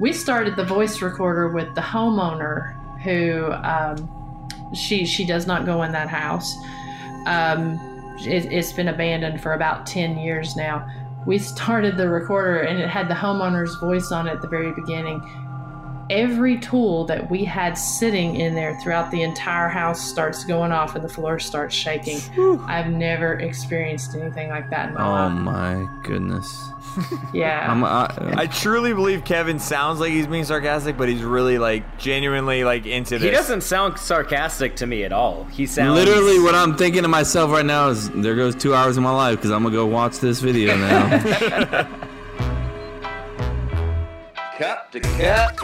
we started the voice recorder with the homeowner who um, she she does not go in that house. Um, it, it's been abandoned for about ten years now. We started the recorder and it had the homeowner's voice on it at the very beginning. Every tool that we had sitting in there throughout the entire house starts going off and the floor starts shaking. I've never experienced anything like that in my Oh life. Oh my goodness. Yeah. I'm, I, I truly believe Kevin sounds like he's being sarcastic, but he's really like genuinely like into this. He doesn't sound sarcastic to me at all. He sounds literally what I'm thinking to myself right now is there goes two hours of my life because I'm gonna go watch this video now. Cup to cup.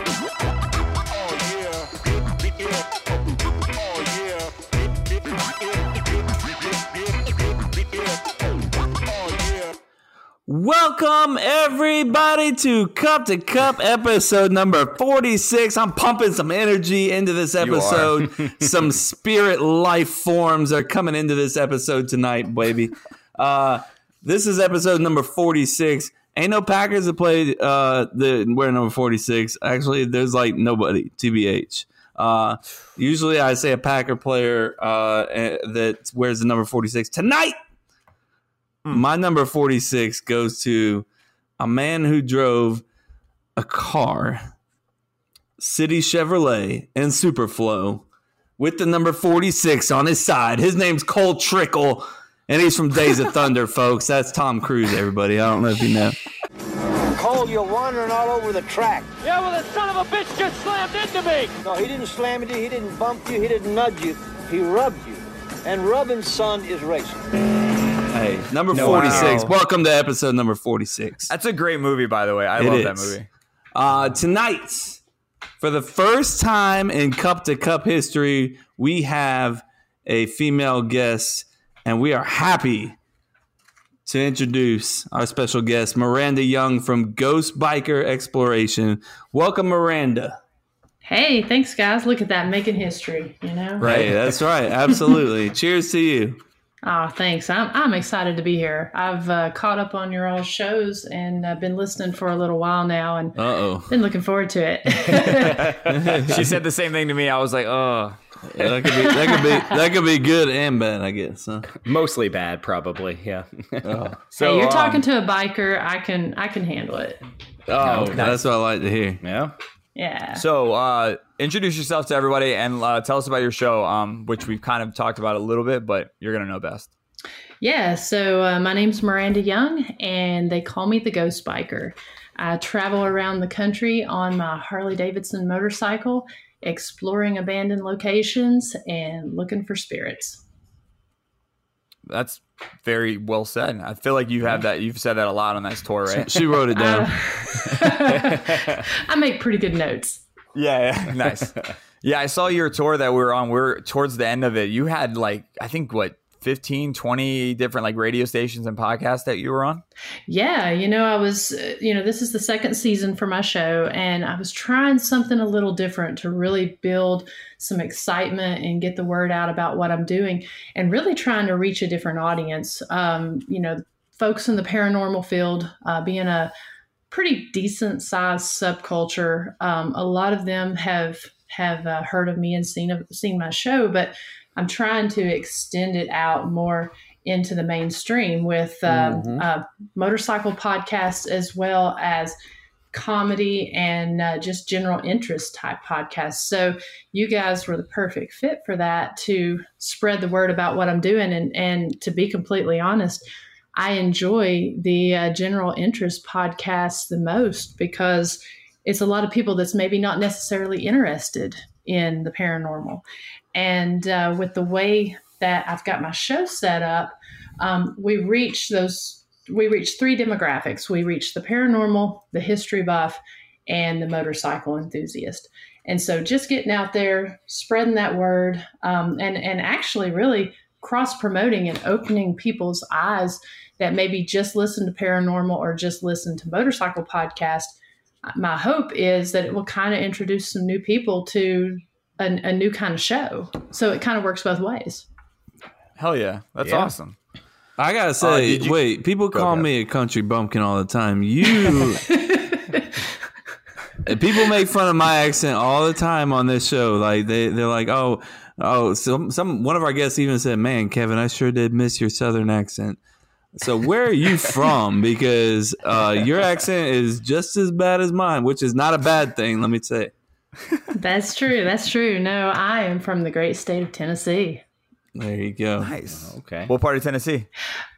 Welcome everybody to Cup to Cup episode number 46. I'm pumping some energy into this episode. some spirit life forms are coming into this episode tonight, baby. Uh, this is episode number 46. Ain't no Packers that play uh, the we're number 46. Actually, there's like nobody, TBH. Uh, usually I say a Packer player uh, eh, that wears the number 46. Tonight, my number 46 goes to a man who drove a car, City Chevrolet and Superflow, with the number 46 on his side. His name's Cole Trickle, and he's from Days of Thunder, folks. That's Tom Cruise, everybody. I don't know if you know. Cole, you're wandering all over the track. Yeah, well, the son of a bitch just slammed into me. No, he didn't slam into you, he didn't bump you, he didn't nudge you. He rubbed you. And rubbing, son, is racing. Hey, number No, 46. wow. Welcome to episode number 46. That's a great movie, by the way. I It love that movie. Uh, tonight, for the first time in Cup to Cup history, we have a female guest, and we are happy to introduce our special guest, Miranda Young from Ghost Biker Exploration. Welcome, Miranda. Hey, thanks, guys. Look at that, making history, you know? Right, that's right. Absolutely. Cheers to you. Oh, thanks. I'm, I'm excited to be here. I've uh, caught up on your all shows and uh, been listening for a little while now and Uh oh. been looking forward to it. She said the same thing to me. I was like, oh, That could be that could be that could be good and bad, I guess. Huh? mostly bad, probably. Yeah. so hey, you're um, talking to a biker. I can I can handle it. Oh, that's what I like to hear. yeah. Yeah. So, uh, introduce yourself to everybody and uh, tell us about your show, um, which we've kind of talked about a little bit, but you're gonna know best. Yeah, so uh, my name's Miranda Young, and they call me the Ghost Biker. I travel around the country on my Harley Davidson motorcycle, exploring abandoned locations and looking for spirits. That's very well said. I feel like you have that. You've said that a lot on this tour, right? She wrote it down. Uh, I make pretty good notes. Yeah, yeah. nice. Yeah, I saw your tour that we were on. We're towards the end of it. You had like, I think what, 15, 20 different like radio stations and podcasts that you were on? Yeah, you know, I was, uh, you know, this is the second season for my show, and I was trying something a little different to really build some excitement and get the word out about what I'm doing, and really trying to reach a different audience. Um, you know, folks in the paranormal field, uh, being a pretty decent sized subculture, um, a lot of them have have uh, heard of me and seen seen my show, but I'm trying to extend it out more into the mainstream with um, uh, motorcycle podcasts as well as comedy and uh, just general interest type podcasts. So you guys were the perfect fit for that to spread the word about what I'm doing. And, and to be completely honest, I enjoy the uh, general interest podcasts the most because it's a lot of people that's maybe not necessarily interested in the paranormal. And uh, with the way that I've got my show set up, um, we reach those. We reach three demographics. We reach the paranormal, the history buff, and the motorcycle enthusiast. And so, just getting out there, spreading that word, um, and and actually really cross promoting and opening people's eyes that maybe just listen to paranormal or just listen to motorcycle podcast. My hope is that it will kind of introduce some new people to a, a new kind of show. So it kind of works both ways. Hell yeah. That's Yeah. awesome. I gotta say, did you- wait, people call ahead. me a country bumpkin all the time. You People make fun of my accent all the time on this show. Like they they're like, oh oh, some some one of our guests even said, "Man, Kevin, I sure did miss your southern accent." So where are you from? Because uh, your accent is just as bad as mine, which is not a bad thing. Let me say. That's true. That's true. No, I am from the great state of Tennessee. There you go. Nice. Oh, okay. What part of Tennessee?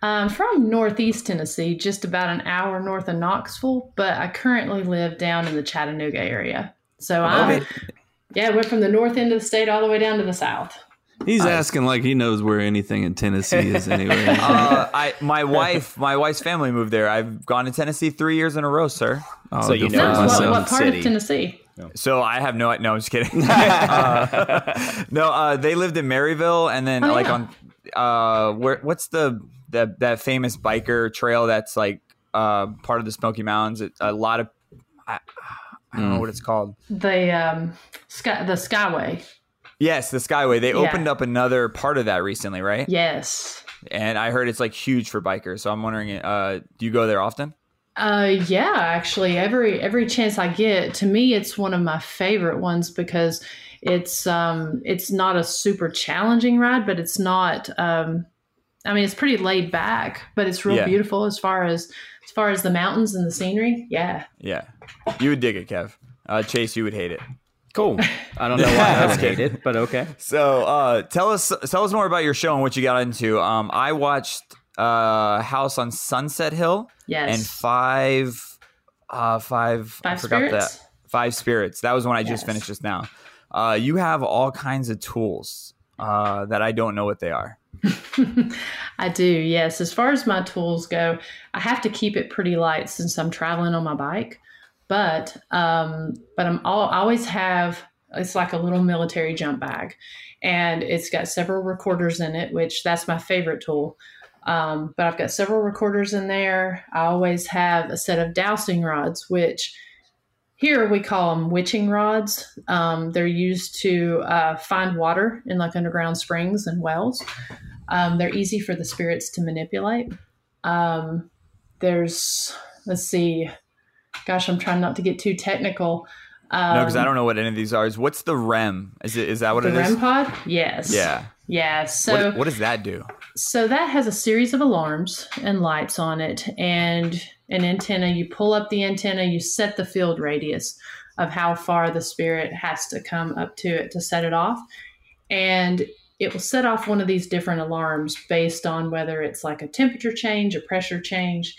I'm from Northeast Tennessee, just about an hour north of Knoxville, but I currently live down in the Chattanooga area. So I, yeah, went from the north end of the state all the way down to the south. He's asking like he knows where anything in Tennessee is anyway. Uh, I my wife my wife's family moved there. I've gone to Tennessee three years in a row, sir. Oh, So you know for No, myself. what, what part City. of Tennessee? So I have no no. I'm just kidding. uh, no, uh, they lived in Maryville, and then Oh, like yeah. on uh, where what's the that that famous biker trail that's like uh part of the Smoky Mountains? It, a lot of I, I don't know what it's called. The um, sky, the Skyway. Yes, the Skyway. They Yeah. opened up another part of that recently, right? Yes. And I heard it's like huge for bikers. So I'm wondering, uh, do you go there often? Uh, yeah, actually, every every chance I get, to me, it's one of my favorite ones because it's um it's not a super challenging ride, but it's not um, I mean, it's pretty laid back, but it's real Yeah. beautiful as far as as far as the mountains and the scenery. Yeah, Yeah, you would dig it, Kev. Uh, Chase, you would hate it. Cool. I don't know why I would hate but okay. So uh, tell us tell us more about your show and what you got into. Um, I watched uh, House on Sunset Hill yes. and five uh, five I Five forgot Spirits? that five spirits. That was one I just Yes. finished just now. Uh, you have all kinds of tools uh, that I don't know what they are. I do, yes. As far as my tools go, I have to keep it pretty light since I'm traveling on my bike. But um, but I'm all, I always have it's like a little military jump bag, and it's got several recorders in it, which that's my favorite tool. Um, but I've got several recorders in there. I always have a set of dowsing rods, which here we call them witching rods. Um, they're used to uh, find water in like underground springs and wells. Um, they're easy for the spirits to manipulate. Um, there's, let's see, gosh, I'm trying not to get too technical. Um, no, because I don't know what any of these are. Is what's the REM? Is it is that what the it is? REM pod? Yes. Yeah. Yeah. So what, what does that do? so that has a series of alarms and lights on it and an antenna. You pull up the antenna, you set the field radius of how far the spirit has to come up to it to set it off. And it will set off one of these different alarms based on whether it's like a temperature change, a pressure change,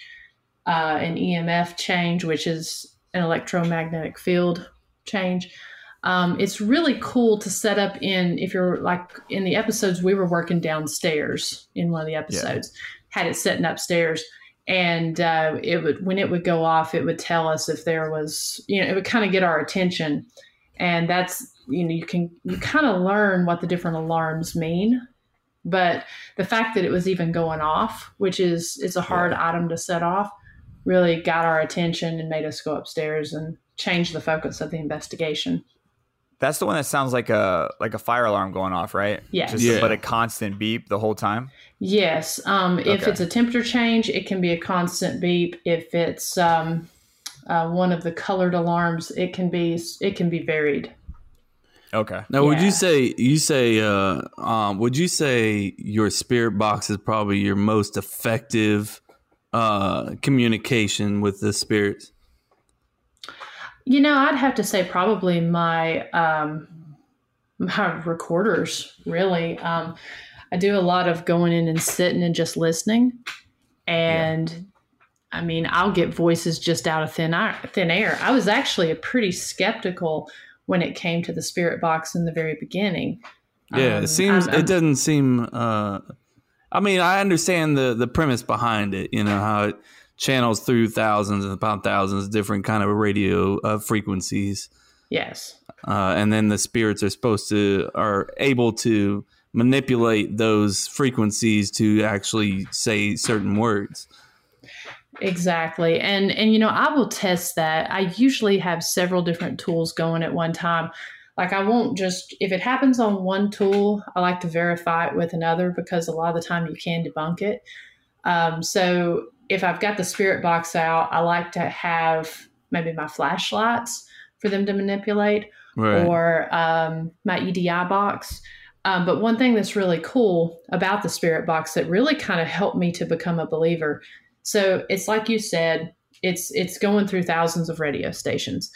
uh, an EMF change, which is an electromagnetic field change. Um, it's really cool to set up in if you're like in the episodes we were working downstairs in one of the episodes had it setting upstairs and uh, it would when it would go off it would tell us if there was you know it would kind of get our attention. And that's you know you can you kind of learn what the different alarms mean. But the fact that it was even going off which is it's a hard item to set off really got our attention and made us go upstairs and change the focus of the investigation That's the one that sounds like a like a fire alarm going off, right? Yes. Just Yeah. but a constant beep the whole time. Yes. Um, if Okay. it's a temperature change, it can be a constant beep. If it's um, uh, one of the colored alarms, it can be it can be varied. Okay. Now, would you say you say uh, um, would you say your spirit box is probably your most effective uh, communication with the spirits? You know, I'd have to say probably my um, my recorders. Really, um, I do a lot of going in and sitting and just listening, and I mean, I'll get voices just out of thin air. Thin air. I was actually a pretty skeptical when it came to the spirit box in the very beginning. Yeah, Um, it seems I'm- I'm- it doesn't seem. Uh, I mean, I understand the the premise behind it. You know how it channels through thousands and upon thousands of different kind of radio uh, frequencies, Yes. uh, and then the spirits are supposed to are able to manipulate those frequencies to actually say certain words. Exactly. And and you know, I will test that. I usually have several different tools going at one time. Like I won't just if it happens on one tool, I like to verify it with another because a lot of the time you can debunk it. Um, so if I've got the spirit box out, I like to have maybe my flashlights for them to manipulate Right. or um, my EDI box. Um, but one thing that's really cool about the spirit box that really kind of helped me to become a believer. So it's like you said, it's it's going through thousands of radio stations.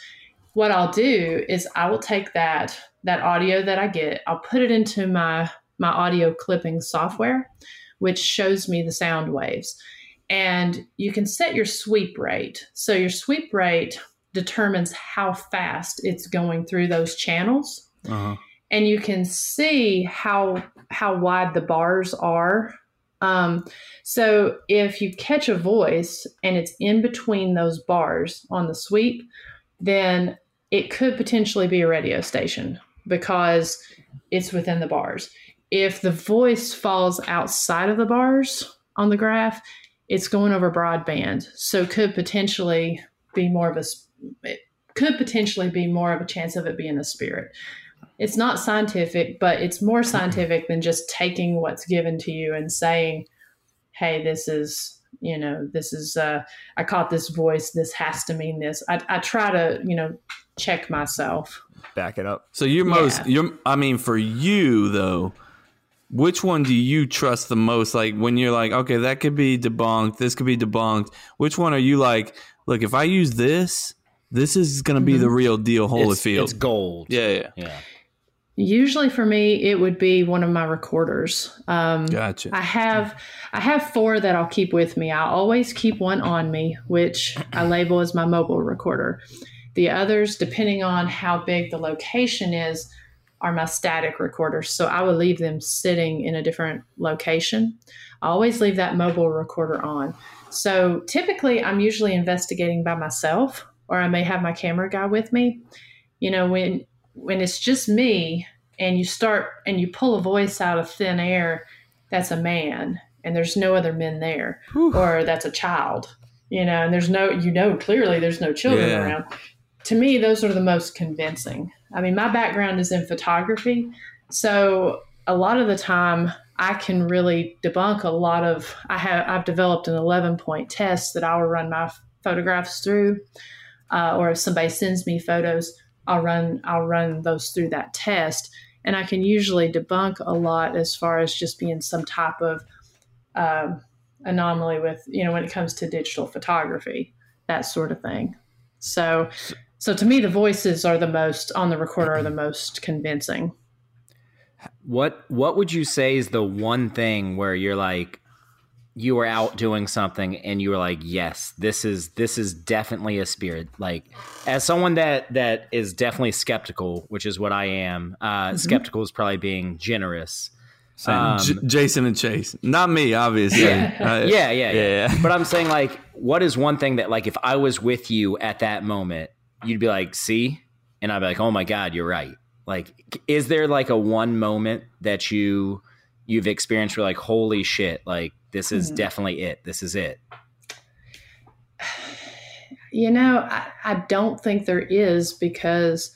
What I'll do is I will take that that audio that I get, I'll put it into my my audio clipping software, which shows me the sound waves. And you can set your sweep rate. So your sweep rate determines how fast it's going through those channels Uh-huh. and you can see how how wide the bars are um, so if you catch a voice and it's in between those bars on the sweep then it could potentially be a radio station because it's within the bars. If the voice falls outside of the bars on the graph it's going over broadband. So could potentially be more of a it could potentially be more of a chance of it being a spirit. It's not scientific, but it's more scientific than just taking what's given to you and saying, "Hey, this is you know this is uh, I caught this voice. This has to mean this." I, I try to you know check myself. Back it up. So you're most Yeah. you're I mean for you though, which one do you trust the most? Like when you're like, okay, that could be debunked, this could be debunked. Which one are you like, look, if I use this, this is gonna be the real deal, It's, Holyfield. it's gold. yeah, yeah. Yeah. Usually for me, it would be one of my recorders. Um, Gotcha. I have I have four that I'll keep with me. I always keep one on me, which I label as my mobile recorder. The others, depending on how big the location is, are my static recorders. So I would leave them sitting in a different location. I always leave that mobile recorder on. So typically I'm usually investigating by myself or I may have my camera guy with me. You know, when when it's just me and you start and you pull a voice out of thin air, that's a man and there's no other men there. Or that's a child. You know, and there's no you know clearly there's no children Yeah. around. To me, those are the most convincing. I mean, my background is in photography. So a lot of the time I can really debunk a lot of I have I've developed an 11 point test that I will run my photographs through uh, or if somebody sends me photos I'll run I'll run those through that test. And I can usually debunk a lot as far as just being some type of um, anomaly with you know when it comes to digital photography that sort of thing. So so to me the voices are the most on the recorder are the most convincing. What What would you say is the one thing where you're like, you were out doing something and you were like, yes, this is this is definitely a spirit. Like, as someone that that is definitely skeptical, which is what I am. Uh, Skeptical is probably being generous. Um, J- Jason and Chase, not me, obviously. Yeah. Uh, yeah, yeah, yeah, yeah. But I'm saying like, what is one thing that like if I was with you at that moment, you'd be like, see, and I'd be like, oh my god, you're right. Like, is there like a one moment that you you've experienced where like, holy shit, like this is definitely it. This is it. You know, I, I don't think there is because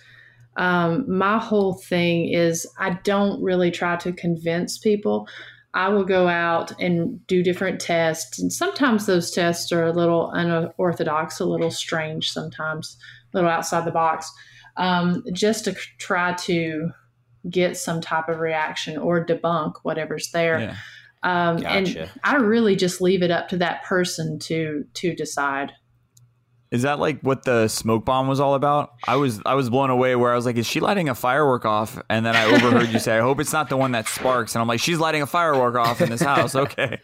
um, my whole thing is I don't really try to convince people. I will go out and do different tests, and sometimes those tests are a little unorthodox, a little strange, sometimes a little outside the box, um, just to try to get some type of reaction or debunk whatever's there. Yeah. Um, Gotcha. And I really just leave it up to that person to to decide. Is that like what the smoke bomb was all about? I was I was blown away where I was like, is she lighting a firework off? And then I overheard you say, I hope it's not the one that sparks. And I'm like, she's lighting a firework off in this house. Okay.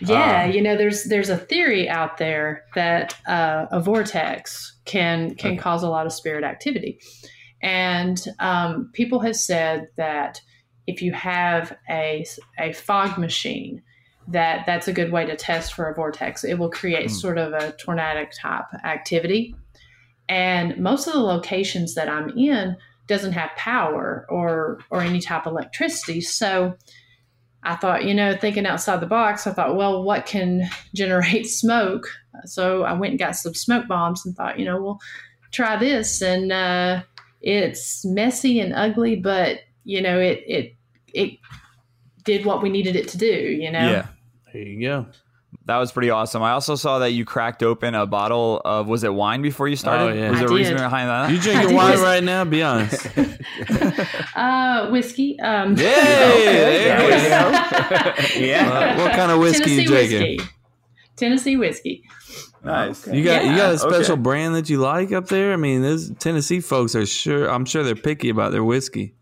Yeah, Um, you know, there's there's a theory out there that uh, a vortex can can cause a lot of spirit activity, and um, people have said that if you have a a fog machine, that that's a good way to test for a vortex. It will create sort of a tornadic type activity, and most of the locations that I'm in doesn't have power or or any type of electricity, so. I thought, you know, thinking outside the box, I thought, well, what can generate smoke? So I went and got some smoke bombs and thought, you know, we'll try this. And uh, it's messy and ugly, but you know, it it it did what we needed it to do. You know, Yeah. There you go. That was pretty awesome. I also saw that you cracked open a bottle of was it wine before you started? Oh, yeah. Was there a reason behind that? You I drinking wine right now? Be honest. Uh, whiskey. Um, Yay! there we go. Yeah. Uh, what kind of whiskey Tennessee you drinking? whiskey. Tennessee whiskey. nice. You got you got a special Okay. brand that you like up there? I mean, those Tennessee folks are sure. I'm sure they're picky about their whiskey.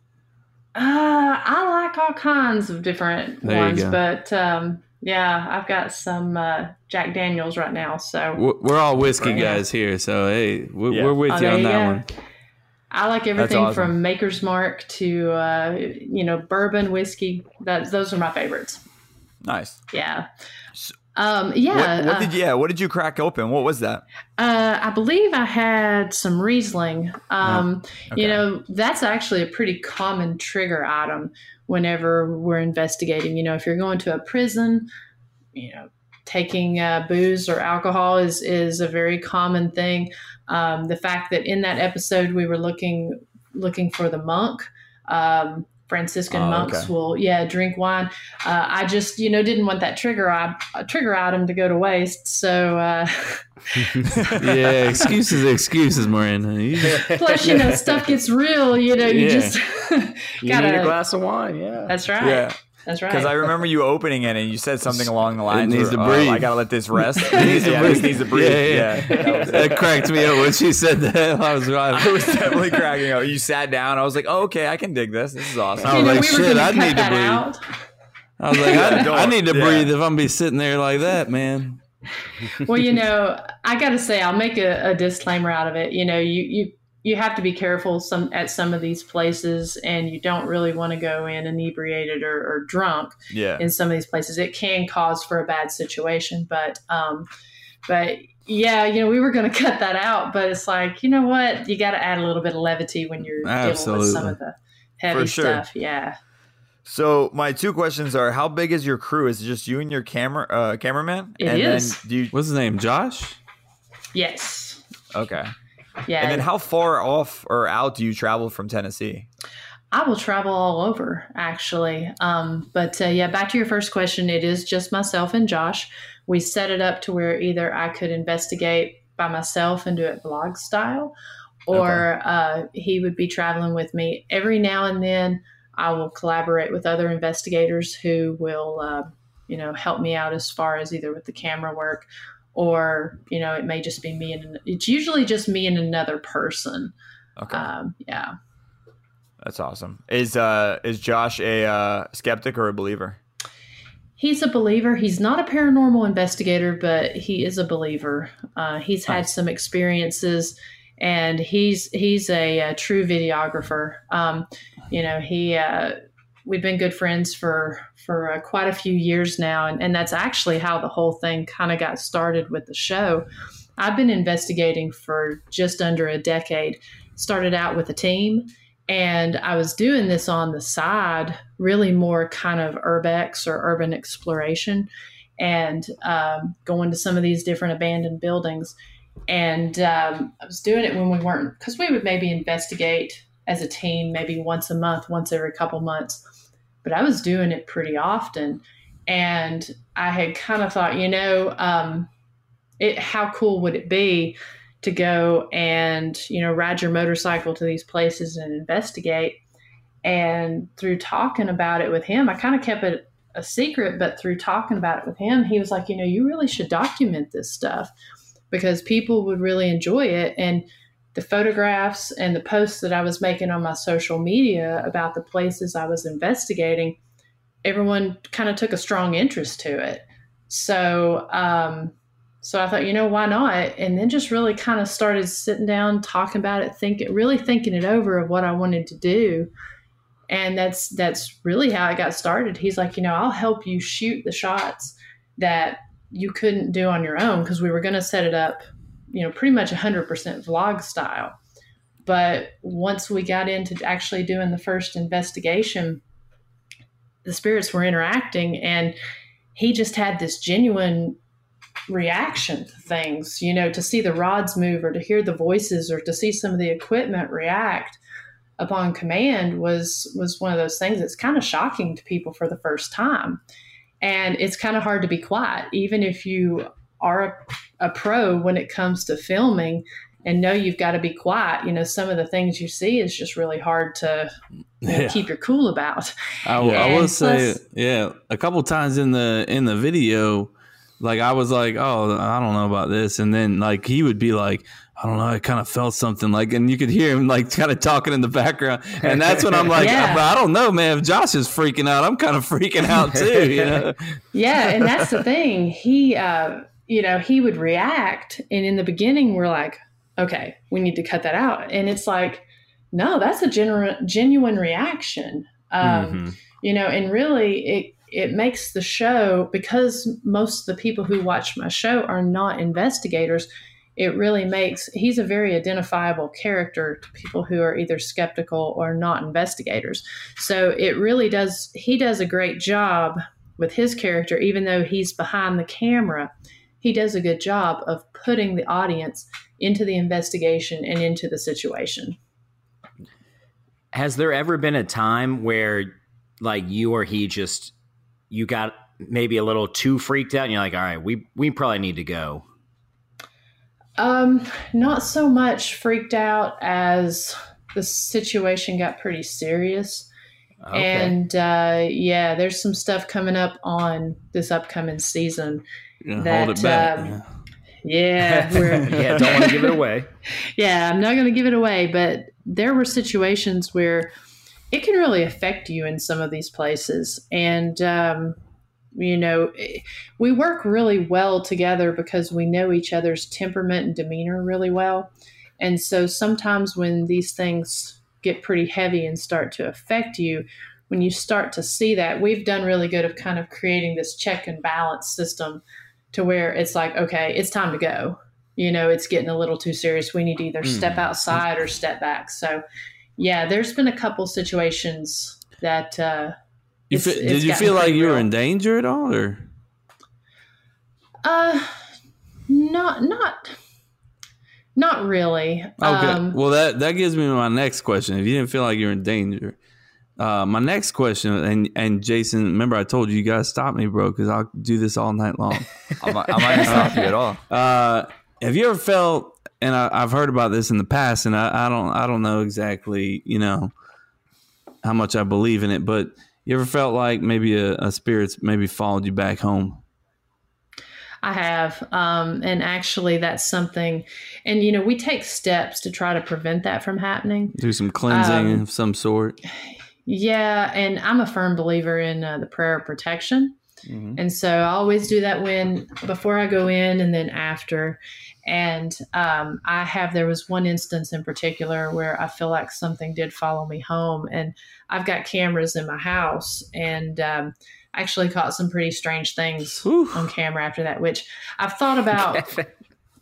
Uh, I like all kinds of different There ones, but um, yeah, I've got some uh, Jack Daniels right now. So We're we're all whiskey Yeah. guys here, so hey, we're, Yeah. we're with Oh, you on you that go. one. I like everything awesome. from Maker's Mark to uh, you know bourbon whiskey. That those are my favorites. Nice. Yeah. Um, yeah. what, what uh, did you, yeah, what did you crack open? What was that? Uh, I believe I had some Riesling. Um, okay. You know, that's actually a pretty common trigger item whenever we're investigating. You know, if you're going to a prison, you know, taking uh, booze or alcohol is is a very common thing. Um, the fact that in that episode we were looking looking for the monk. Um, Franciscan Oh, monks okay. will, yeah, drink wine. Uh, I just, you know, didn't want that trigger uh, trigger item to go to waste. So, uh, Yeah, excuses, excuses, just- plus, you know, stuff gets real. You know, you Yeah. just gotta. need a glass of wine. Yeah. That's right. Yeah. That's right. Because I remember you opening it and you said something along the lines It needs where, to "Oh, breathe." I gotta let this rest. It needs to Yeah, breathe. needs to breathe. Yeah, yeah. That it. that cracked me up when she said that. I was I was definitely cracking up. You sat down. I was like, oh, okay, I can dig this. This is awesome. I you was know, like, we shit, I need to breathe. out. I was like, I, I need to breathe if I'm gonna be sitting there like that, man. well, you know, I got to say, I'll make a, a disclaimer out of it. You know, you you you have to be careful some at some of these places, and you don't really want to go in inebriated or, or drunk Yeah. in some of these places. It can cause for a bad situation, but um, but yeah, you know, we were going to cut that out, but it's like, you know what, you got to add a little bit of levity when you're dealing with some of the heavy For sure. stuff. Yeah. So my two questions are: How big is your crew? Is it just you and your camera uh, cameraman? It and is. Then do you, What's his name? Josh? Yes. okay. Yeah. And then how far off or out do you travel from Tennessee? I will travel all over, actually. Um, but uh, yeah, back to your first question. It is just myself and Josh. We set it up to where either I could investigate by myself and do it vlog style, or uh, he would be traveling with me. Every now and then, I will collaborate with other investigators who will, uh, you know, help me out as far as either with the camera work or, you know, it may just be me and it's usually just me and another person. Okay, Um, yeah. that's awesome. Is uh is Josh a uh, skeptic or a believer? He's a believer. He's not a paranormal investigator, but he is a believer. Uh, he's had Nice. some experiences, and he's he's a, uh true videographer. Um, you know, he uh, we've been good friends for for uh, quite a few years now, and, and that's actually how the whole thing kind of got started with the show. I've been investigating for just under a decade. Started out with a team, and I was doing this on the side, really more kind of urbex or urban exploration, and um, going to some of these different abandoned buildings. And um, I was doing it when we weren't, because we would maybe investigate as a team maybe once a month, once every couple months. But I was doing it pretty often. And I had kind of thought, you know, um, it, how cool would it be to go and you know ride your motorcycle to these places and investigate and through talking about it with him i kind of kept it a secret but through talking about it with him he was like you know you really should document this stuff because people would really enjoy it and the photographs and the posts that i was making on my social media about the places i was investigating everyone kind of took a strong interest to it so um, so I thought, you know, why not? And then just really kind of started sitting down, talking about it, thinking, really thinking it over of what I wanted to do. And that's that's really how I got started. He's like, you know, I'll help you shoot the shots that you couldn't do on your own because we were going to set it up, you know, pretty much 100% vlog style. But once we got into actually doing the first investigation, the spirits were interacting and he just had this genuine reaction to things, you know, to see the rods move or to hear the voices or to see some of the equipment react upon command was was one of those things that's kind of shocking to people for the first time. and it's kind of hard to be quiet, even if you are a, a pro when it comes to filming and know you've got to be quiet. You know, some of the things you see is just really hard to you know, Yeah. keep your cool about. I, will- I And will say, plus- yeah, a couple times in the in the video, like I was like, oh, I don't know about this, and then like he would be like. I don't know. I kind of felt something like, and you could hear him like kind of talking in the background, and that's when I'm like, Yeah. but I don't know, man. If Josh is freaking out, I'm kind of freaking out too. You know? yeah, and that's the thing. He, uh, you know, he would react, and in the beginning, we're like, okay, we need to cut that out, and it's like, no, that's a genuine genuine reaction. Um, Mhm. You know, and really, it it makes the show because most of the people who watch my show are not investigators. It really makes he's a very identifiable character to people who are either skeptical or not investigators. So it really does he does a great job with his character, even though he's behind the camera, he does a good job of putting the audience into the investigation and into the situation. Has there ever been a time where like you or he just you got maybe a little too freaked out and you're like, all right, we we probably need to go. Um, not so much freaked out as the situation got pretty serious. Okay. And uh, yeah, there's some stuff coming up on this upcoming season. Yeah, That, hold it back. um, yeah. Yeah, yeah, don't want to give it away. yeah, I'm not going to give it away, but there were situations where it can really affect you in some of these places. And, um, you know, eh, we work really well together because we know each other's temperament and demeanor really well. And so sometimes when these things get pretty heavy and start to affect you, when you start to see that, we've done really good of kind of creating this check and balance system to where it's like, okay, it's time to go. You know it's getting a little too serious. We need to either step outside or step back. So yeah there's been a couple situations that uh You it's- fe- it's did you feel like you were in danger at all, or? Uh not not not really. Okay? um well, that that gives me my next question. If you didn't feel like you're in danger, uh, my next question, and and Jason, remember I told you you guys stop me, bro, because I'll do this all night long. I'm not, I'm stop you at all. Uh, have you ever felt? And I, I've heard about this in the past, and I, I don't, I don't know exactly, you know, how much I believe in it. But you ever felt like maybe a, a spirit's maybe followed you back home? I have. Um, and actually, that's something, and you know, we take steps to try to prevent that from happening. Do some cleansing Um, of some sort? Yeah, and I'm a firm believer in uh, the prayer of protection. Mm-hmm. And so I always do that when before I go in and then after. And um, I have there was one instance in particular where I feel like something did follow me home, and I've got cameras in my house, and um, actually caught some pretty strange things Whew. on camera after that, which I've thought about.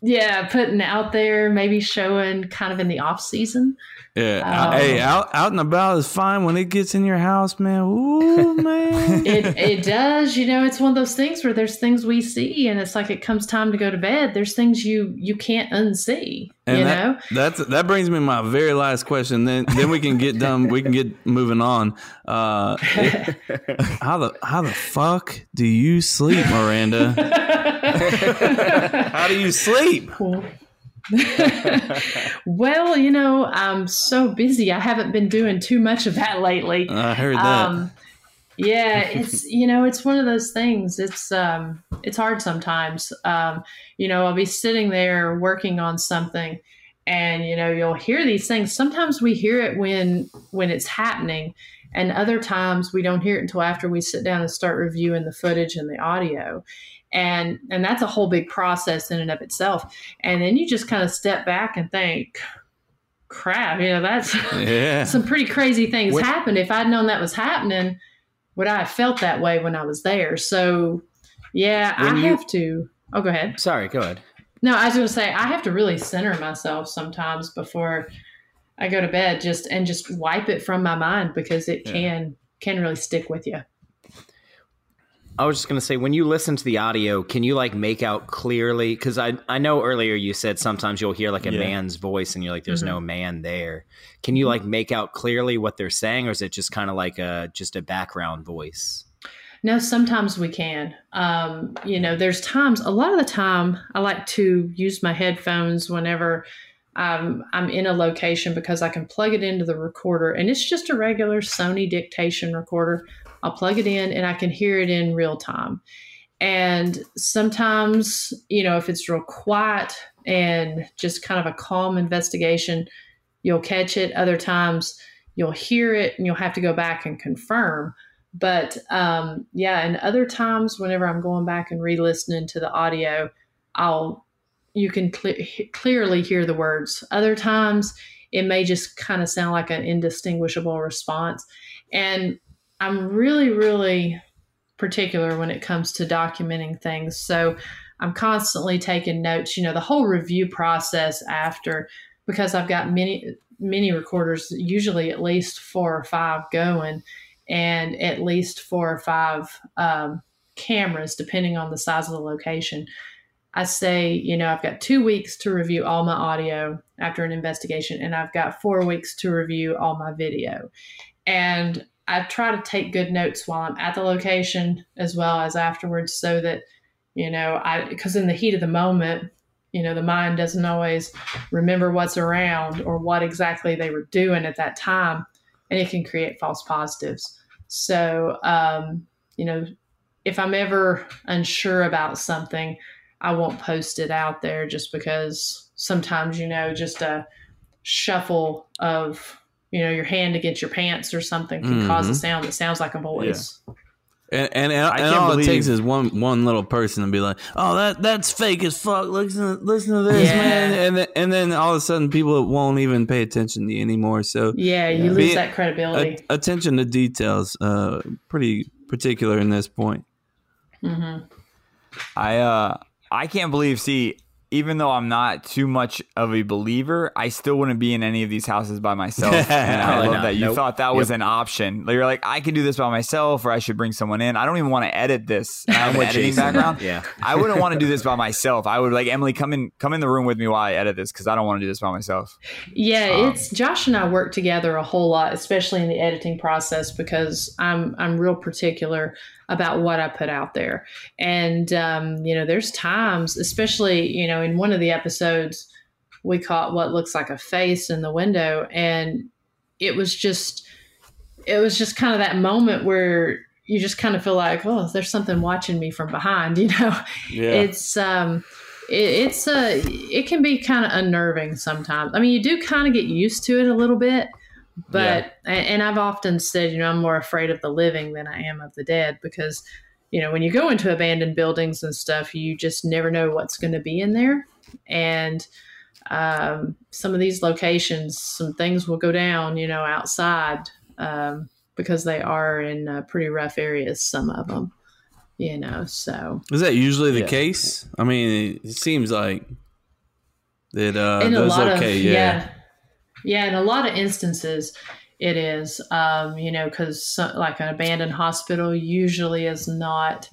Yeah, putting out there, maybe showing kind of in the off season. Yeah. Um, hey, out out and about is fine. When it gets in your house, man. Ooh, man. it it does you know it's one of those things where there's things we see and it's like it comes time to go to bed there's things you you can't unsee And you that, know that's that brings me my very last question. Then then we can get done. We can get moving on. Uh, it- how the how the fuck do you sleep, Miranda? how do you sleep? well you know i'm so busy. I haven't been doing too much of that lately. I heard that. um yeah it's you know it's one of those things. It's um it's hard sometimes. Um you know i'll be sitting there working on something and you know you'll hear these things. Sometimes we hear it when when it's happening and other times we don't hear it until after we sit down and start reviewing the footage and the audio and and that's a whole big process in and of itself and then you just kind of step back and think crap you know that's yeah. some pretty crazy things When- happened. If I'd known that was happening, would I have felt that way when I was there? So, yeah, When I you- have to. Oh, go ahead. Sorry, go ahead. No, I was going to say I have to really center myself sometimes before I go to bed, just and just wipe it from my mind because it can can really stick with you. I was just gonna say, when you listen to the audio, can you like make out clearly? Because I I know earlier you said sometimes you'll hear like a Yeah. man's voice and you're like, "There's Mm-hmm. no man there." Can you like make out clearly what they're saying, or is it just kind of like a just a background voice? No, sometimes we can. Um, you know, there's times, a lot of the time, I like to use my headphones whenever um, I'm in a location because I can plug it into the recorder and it's just a regular Sony dictation recorder. I'll plug it in and I can hear it in real time. And sometimes, you know, if it's real quiet and just kind of a calm investigation, you'll catch it. Other times, you'll hear it and you'll have to go back and confirm. But um, yeah, and other times, whenever I'm going back and re listening to the audio, I'll you can cle clearly hear the words. Other times, it may just kind of sound like an indistinguishable response. And I'm really, really particular when it comes to documenting things. So I'm constantly taking notes, you know, the whole review process after, because I've got many, many recorders, usually at least four or five going, and at least four or five um, cameras, depending on the size of the location. I say, you know, I've got two weeks to review all my audio after an investigation, and I've got four weeks to review all my video. And I try to take good notes while I'm at the location as well as afterwards so that, you know, I, because in the heat of the moment, you know, the mind doesn't always remember what's around or what exactly they were doing at that time, and it can create false positives. So, um, you know, if I'm ever unsure about something, I won't post it out there just because sometimes, you know, just a shuffle of, you know, your hand against your pants or something can Mm-hmm. cause a sound that sounds like a voice. And and, and, and all believe- it takes is one one little person to be like, "Oh, that that's fake as fuck." Listen, listen to this, Yeah. man, and then, and then all of a sudden, people won't even pay attention to you anymore. So, Yeah, you Yeah. lose Be- that credibility. a- attention to details, uh, pretty particular in this point. hmm I uh I can't believe see even though I'm not too much of a believer, I still wouldn't be in any of these houses by myself. and I love not. that you Nope. thought that was an option. Like, You're like, I can do this by myself, or I should bring someone in. I don't even want to edit this. I have an editing Jason. background. Yeah. I wouldn't want to do this by myself. I would like Emily come in, come in the room with me while I edit this because I don't want to do this by myself. Yeah, Um, it's Josh and I work together a whole lot, especially in the editing process, because I'm I'm real particular about what I put out there. And um, you know, there's times, especially you know, in one of the episodes, we caught what looks like a face in the window, and it was just it was just kind of that moment where you just kind of feel like, oh, there's something watching me from behind, you know? Yeah, it's um it, it's uh it can be kind of unnerving sometimes. I mean you do kind of get used to it a little bit but and, and i've often said you know i'm more afraid of the living than i am of the dead because you know when you go into abandoned buildings and stuff you just never know what's going to be in there and um, some of these locations some things will go down you know outside um, because they are in uh, pretty rough areas some of them you know so is that usually the Yeah. case? I mean, it seems like that. Uh, in a those lot okay, of yeah. yeah. Yeah in a lot of instances it is um you know because like an abandoned hospital usually is not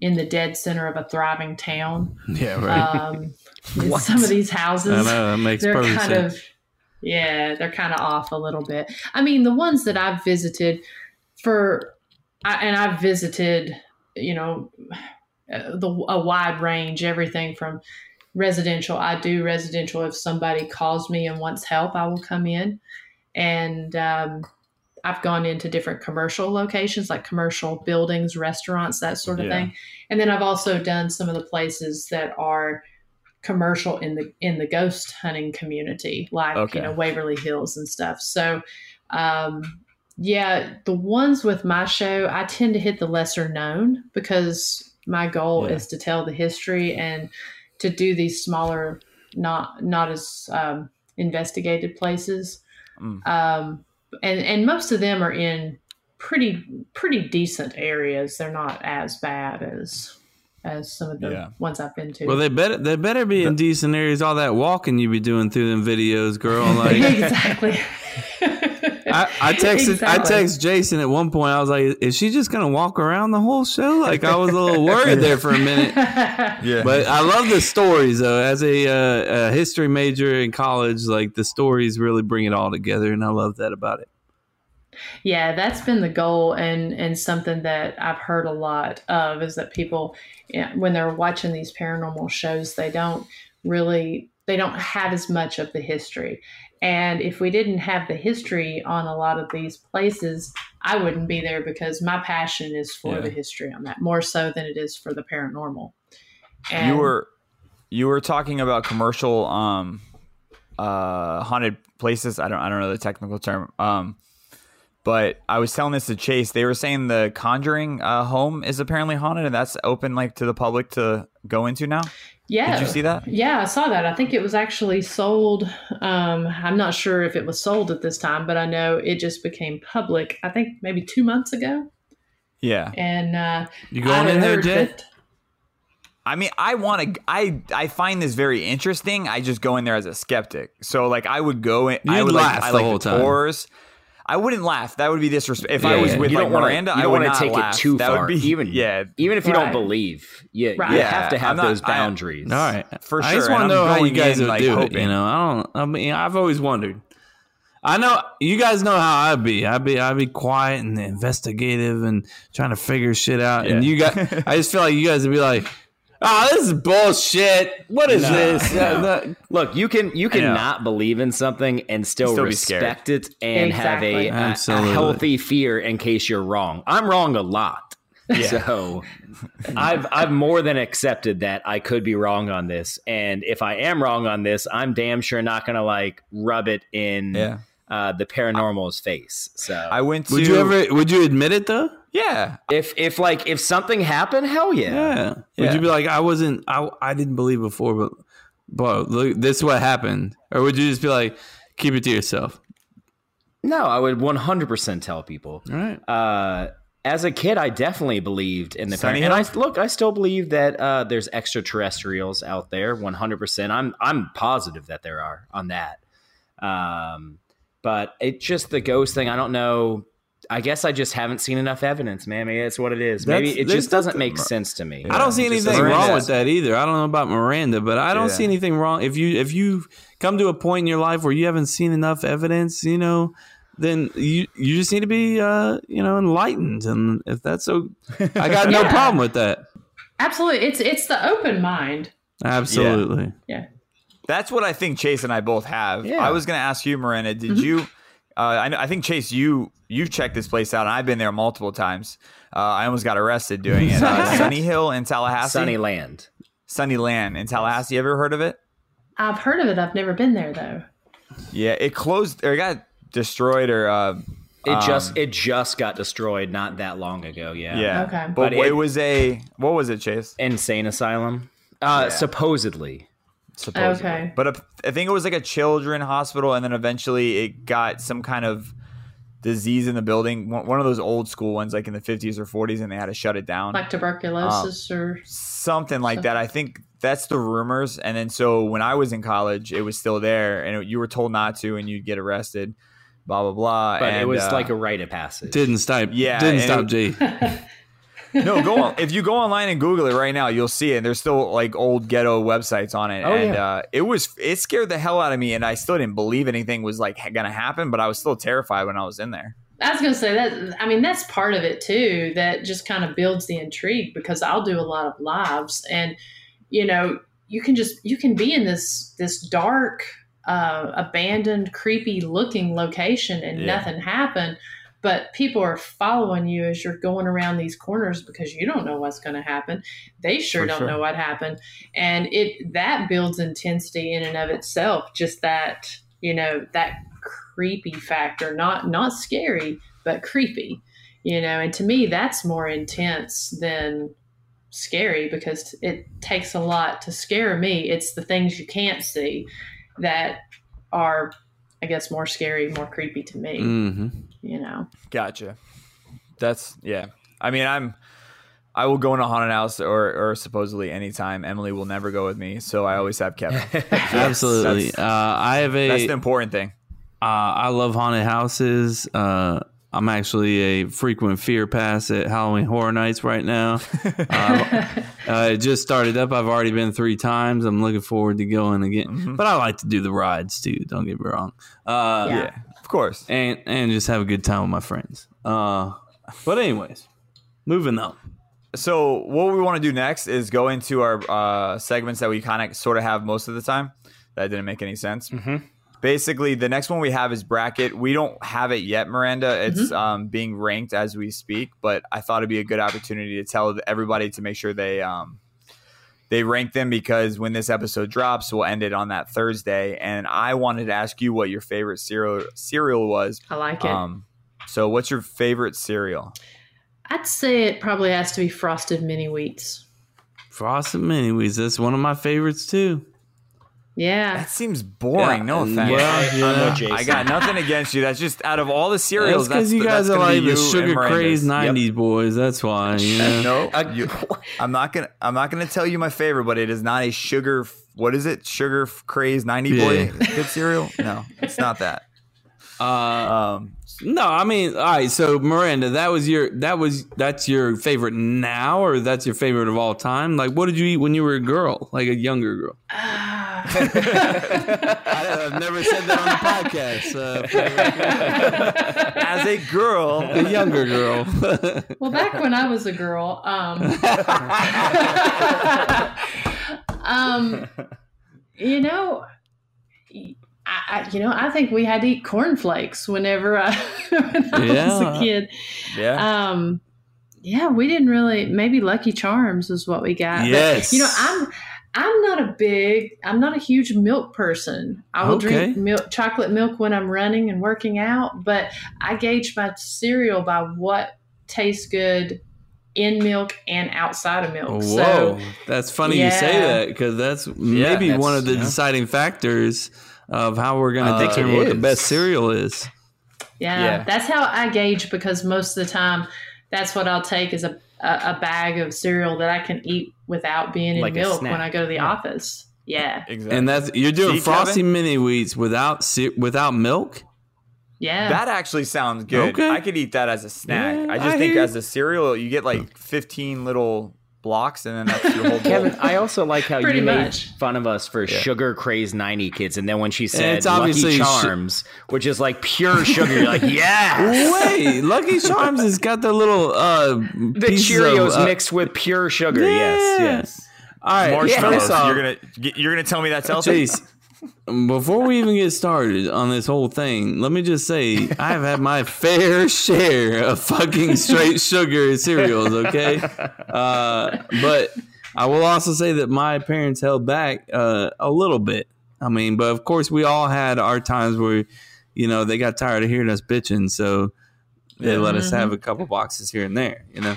in the dead center of a thriving town Yeah, right. um some of these houses I know that makes they're kind sense. of yeah they're kind of off a little bit i mean the ones that i've visited for I, and i've visited you know uh, the a wide range everything from residential i do residential if somebody calls me and wants help i will come in and um, i've gone into different commercial locations like commercial buildings restaurants that sort of Yeah. thing and then i've also done some of the places that are commercial in the in the ghost hunting community like Okay. you know waverly hills and stuff so um yeah the ones with my show i tend to hit the lesser known because my goal Yeah. is to tell the history and to do these smaller not not as um, investigated places Mm. um and and most of them are in pretty pretty decent areas they're not as bad as as some of the Yeah. ones i've been to Well, they better they better be in decent areas. All that walking you be doing through them videos, girl. Like exactly. I, I texted I Exactly. texted Jason at one point. I was like, "Is she just gonna walk around the whole show?" Like I was a little worried there for a minute. Yeah. But I love the stories though. As a, uh, a history major in college, like the stories really bring it all together, and I love that about it. Yeah, that's been the goal, and and something that I've heard a lot of is that people, you know, when they're watching these paranormal shows, they don't really they don't have as much of the history. And if we didn't have the history on a lot of these places, I wouldn't be there because my passion is for Yeah. the history on that more so than it is for the paranormal. And you were you were talking about commercial um uh haunted places i don't i don't know the technical term um but i was telling this to chase they were saying the conjuring uh home is apparently haunted and that's open like to the public to go into now yeah, did you see that Yeah, I saw that. I think it was actually sold. Um, I'm not sure if it was sold at this time, but I know it just became public. I think maybe two months ago. yeah And uh, You I going had in there, heard Jay? I mean, I want to. I I find this very interesting. I just go in there as a skeptic. So like, I would go in. I You'd would laugh like. I the like whole the time. Tours. I wouldn't laugh. That would be disrespect. If I was yeah. with you like wanna, Miranda, you I would not take laugh. it too that far. Would be, even yeah, even if you Right. don't believe, you, Right. you Yeah, have to have not- those I- boundaries. All right, For sure. I just want to know how you guys in, would like, do it. You know, I don't. I mean, I've always wondered. I know you guys know how I'd be. I'd be I'd be quiet and investigative and trying to figure shit out. And you guys, I just feel like you guys would be like, "Oh, this is bullshit. What is No, this?" no. Yeah, no. Look, you can you can not believe in something and still, Still respect it and Exactly. have a, a, a healthy fear in case you're wrong. I'm wrong a lot. So I've I've more than accepted that I could be wrong on this. And if I am wrong on this, I'm damn sure not gonna like rub it in Yeah. uh, the paranormal's face. So I went to. Would you ever? Would you admit it though? Yeah. if if like if something happened, hell yeah. Yeah. Would you be like, I wasn't, I, I didn't believe before, but, but look, this is what happened, or would you just be like, keep it to yourself? No, I would 100% tell people. All right. uh, as a kid, I definitely believed in the Sunny and I look. I still believe that uh, there's extraterrestrials out there. One hundred percent. I'm I'm positive that there are on that. Um, but it's just the ghost thing. I don't know. I guess I just haven't seen enough evidence, man. Maybe that's what it is. Maybe That's- it just doesn't nothing- make sense to me. I don't see anything doesn't wrong with that either. I don't know about Miranda, but I don't Yeah. see anything wrong if you if you come to a point in your life where you haven't seen enough evidence, you know, then you you just need to be uh, you know, enlightened and if that's so I got no problem with that. absolutely, it's it's the open mind. Absolutely. Yeah. That's what I think Chase and I both have. Yeah. I was going to ask you, Miranda, did Mm-hmm. you? Uh, I, know, I think Chase, you you've checked this place out, and I've been there multiple times. Uh, I almost got arrested doing it. Uh, Sunny Hill in Tallahassee, Sunny Land. Sunny Land in Tallahassee. Ever heard of it? I've heard of it. I've never been there though. Yeah, it closed or it got destroyed or uh, It just Um, it just got destroyed not that long ago. Yeah. yeah. Okay. but, But it, it- was a what was it, Chase? Insane asylum. Uh, supposedly. Supposedly. Okay. But a, I think it was like a children hospital, and then eventually it got some kind of disease in the building. One one of those old school ones, like in the 50s or 40s, and they had to shut it down. Like tuberculosis or something like that. I think that's the rumors. And then so when I was in college, it was still there, and it, you were told not to, and you'd get arrested. Blah blah blah. But and, it was uh, like a rite of passage. Didn't stop Yeah, didn't stop it- G. no. Go on. If you go online and Google it right now, you'll see it. And There's still like old ghetto websites on it, Oh, and yeah. uh, it was it scared the hell out of me, and I still didn't believe anything was like gonna happen, but I was still terrified when I was in there. I was going to say that. I mean, that's part of it too. That just kind of builds the intrigue because I'll do a lot of lives, and you know, you can just you can be in this this dark, uh, abandoned, creepy looking location, and Yeah. nothing happened. But people are following you as you're going around these corners because you don't know what's going to happen. They sure For don't sure. know what happened, and it that builds intensity in and of itself. Just that you know that creepy factor not not scary but creepy you know and to me that's more intense than scary because it takes a lot to scare me it's the things you can't see that are i guess more scary more creepy to me hmm you know Gotcha. That's yeah. I mean, I'm. I will go in a haunted house or, or supposedly anytime. Emily will never go with me, so I always have Kevin. Absolutely. Uh, I have a That's the important thing. Uh, I love haunted houses. Uh, I'm actually a frequent fear pass at Halloween Horror Nights right now. uh, uh, it just started up. I've already been three times. I'm looking forward to going again. Mm-hmm. But I like to do the rides too. Don't get me wrong. Uh, Yeah. Course. and and just have a good time with my friends. Uh, but anyways, moving on. So what we want to do next is go into our uh, segments that we kind of sort of have most of the time. That didn't make any sense. Basically, the next one we have is bracket. We don't have it yet, Miranda. It's um, being ranked as we speak, but I thought it'd be a good opportunity to tell everybody to make sure they um, they rank them because when this episode drops, we'll end it on that Thursday. And I wanted to ask you what your favorite cereal cereal was. I like it. Um, so, what's your favorite cereal? I'd say it probably has to be frosted mini wheats. Frosted Mini Wheats. That's one of my favorites too. Yeah. That seems boring. Yeah, no and- offense. well, I'm yeah. with Jason. I got nothing against you. That's just out of all the That's cereals. because you guys are like the sugar crazed Miranda's. '90s boys. That's why. You Yep. know? No, you- I'm not gonna. I'm not gonna tell you my favorite, but it is not a sugar. What is it? Sugar f- crazed '90 Yeah. boy good cereal? No, it's not that. Uh, Um, no, I mean, all right. So Miranda, that was your that was that's your favorite now, or that's your favorite of all time. Like, what did you eat when you were a girl, like a younger girl? I, have never said that on the podcast. Uh, as a girl, a younger girl. Well, back when I was a girl, um, um, you know, I, I, you know, I think we had to eat cornflakes whenever I, when I was a kid. yeah. Um, yeah, we didn't really. Maybe Lucky Charms is what we got. But, Yes. you know, I'm. I'm not a big, I'm not a huge milk person. I will Okay. drink milk, chocolate milk when I'm running and working out, but I gauge my cereal by what tastes good in milk and outside of milk. Whoa, So that's funny you say that because that's maybe that's- one of the yeah. deciding factors of how we're going to uh, think determine what the best cereal is. yeah, Yeah. that's how I gauge because most of the time, that's what I'll take is a a, a bag of cereal that I can eat without being in Like milk when I go to the office. Yeah, Exactly. And that's you're doing See, frosty Kevin? mini wheats without without milk. yeah. that actually sounds good. Okay. I could eat that as a snack. Yeah, I just I think hear as a cereal, you get like 15 little blocks, and then that's your whole bowl. Kevin, I also like how Pretty you made fun of us for sugar crazed 90 kids. And then when she said it's obviously Lucky sh- Charms, which is like pure sugar, you're like, yeah. Wait, Lucky Charms has got the little uh The pieces Cheerios of, uh, mixed with pure sugar. Yes, Yeah. yes. All right, marshmallows. first off, You're gonna you're gonna tell me that's healthy? Chase, before we even get started on this whole thing, let me just say I have had my fair share of fucking straight sugar cereals, okay? Uh, but I will also say that my parents held back uh, a little bit. I mean, but of course, we all had our times where, you know, they got tired of hearing us bitching, so they let us have a couple boxes here and there, you know?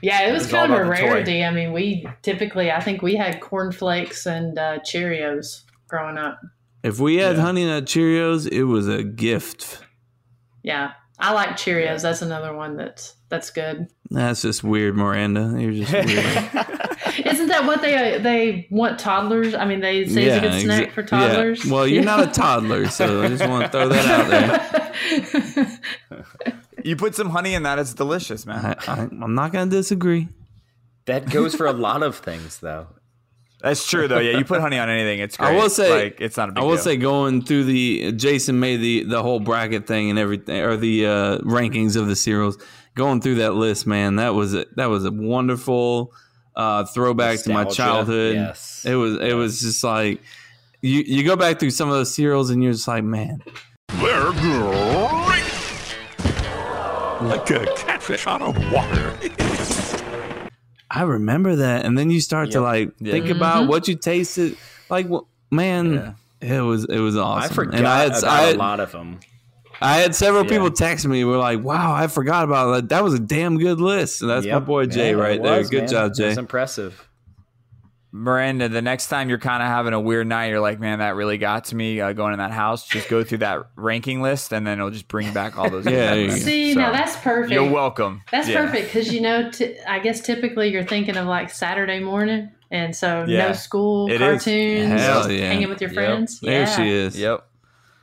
Yeah, it was It's all kind of a about toy. rarity. I mean, we typically, I think we had cornflakes and uh, Cheerios growing up. If we had Yeah. Honey Nut Cheerios, it was a gift. Yeah, I like Cheerios. That's another one that's that's good. That's just weird, Miranda. You're just weird. Isn't that what they they want toddlers? I mean, they say it's a good snack exa- for toddlers. Yeah. Well, you're not a toddler, so I just want to throw that out there. You put some honey in that, it's delicious, man. I, I, I'm not going to disagree. That goes for a lot of things, though. That's true though. Yeah, you put honey on anything, it's great. I will say, like it's not a big I will deal. say, going through the Jason made the the whole bracket thing and everything, or the uh, rankings of the cereals. Going through that list, man, that was a, that was a wonderful uh, throwback to my childhood. yes. It was it was just like you you go back through some of those cereals and you're just like, man, They're great! Like a catfish out of water. I remember that, and then you start to like Yeah. think mm-hmm. about what you tasted. Like, wh- man, it was it was awesome. I forgot and I had, about I had, a lot of them. I had several Yeah. people text me. Were like, "Wow, I forgot about that. That was a damn good list." And that's my boy Jay right there. Good job, Jay. That's impressive. Miranda, the next time you're kind of having a weird night, you're like, man, that really got to me uh, going in that house. Just go through that ranking list, and then it'll just bring back all those. Yeah, you memories. See, So, now that's perfect. You're welcome. That's Yeah. perfect because you know, t- I guess typically you're thinking of like Saturday morning, and so Yeah. no school, It is. cartoons, Hell yeah. hanging with your Yep. friends. There she is. Yep.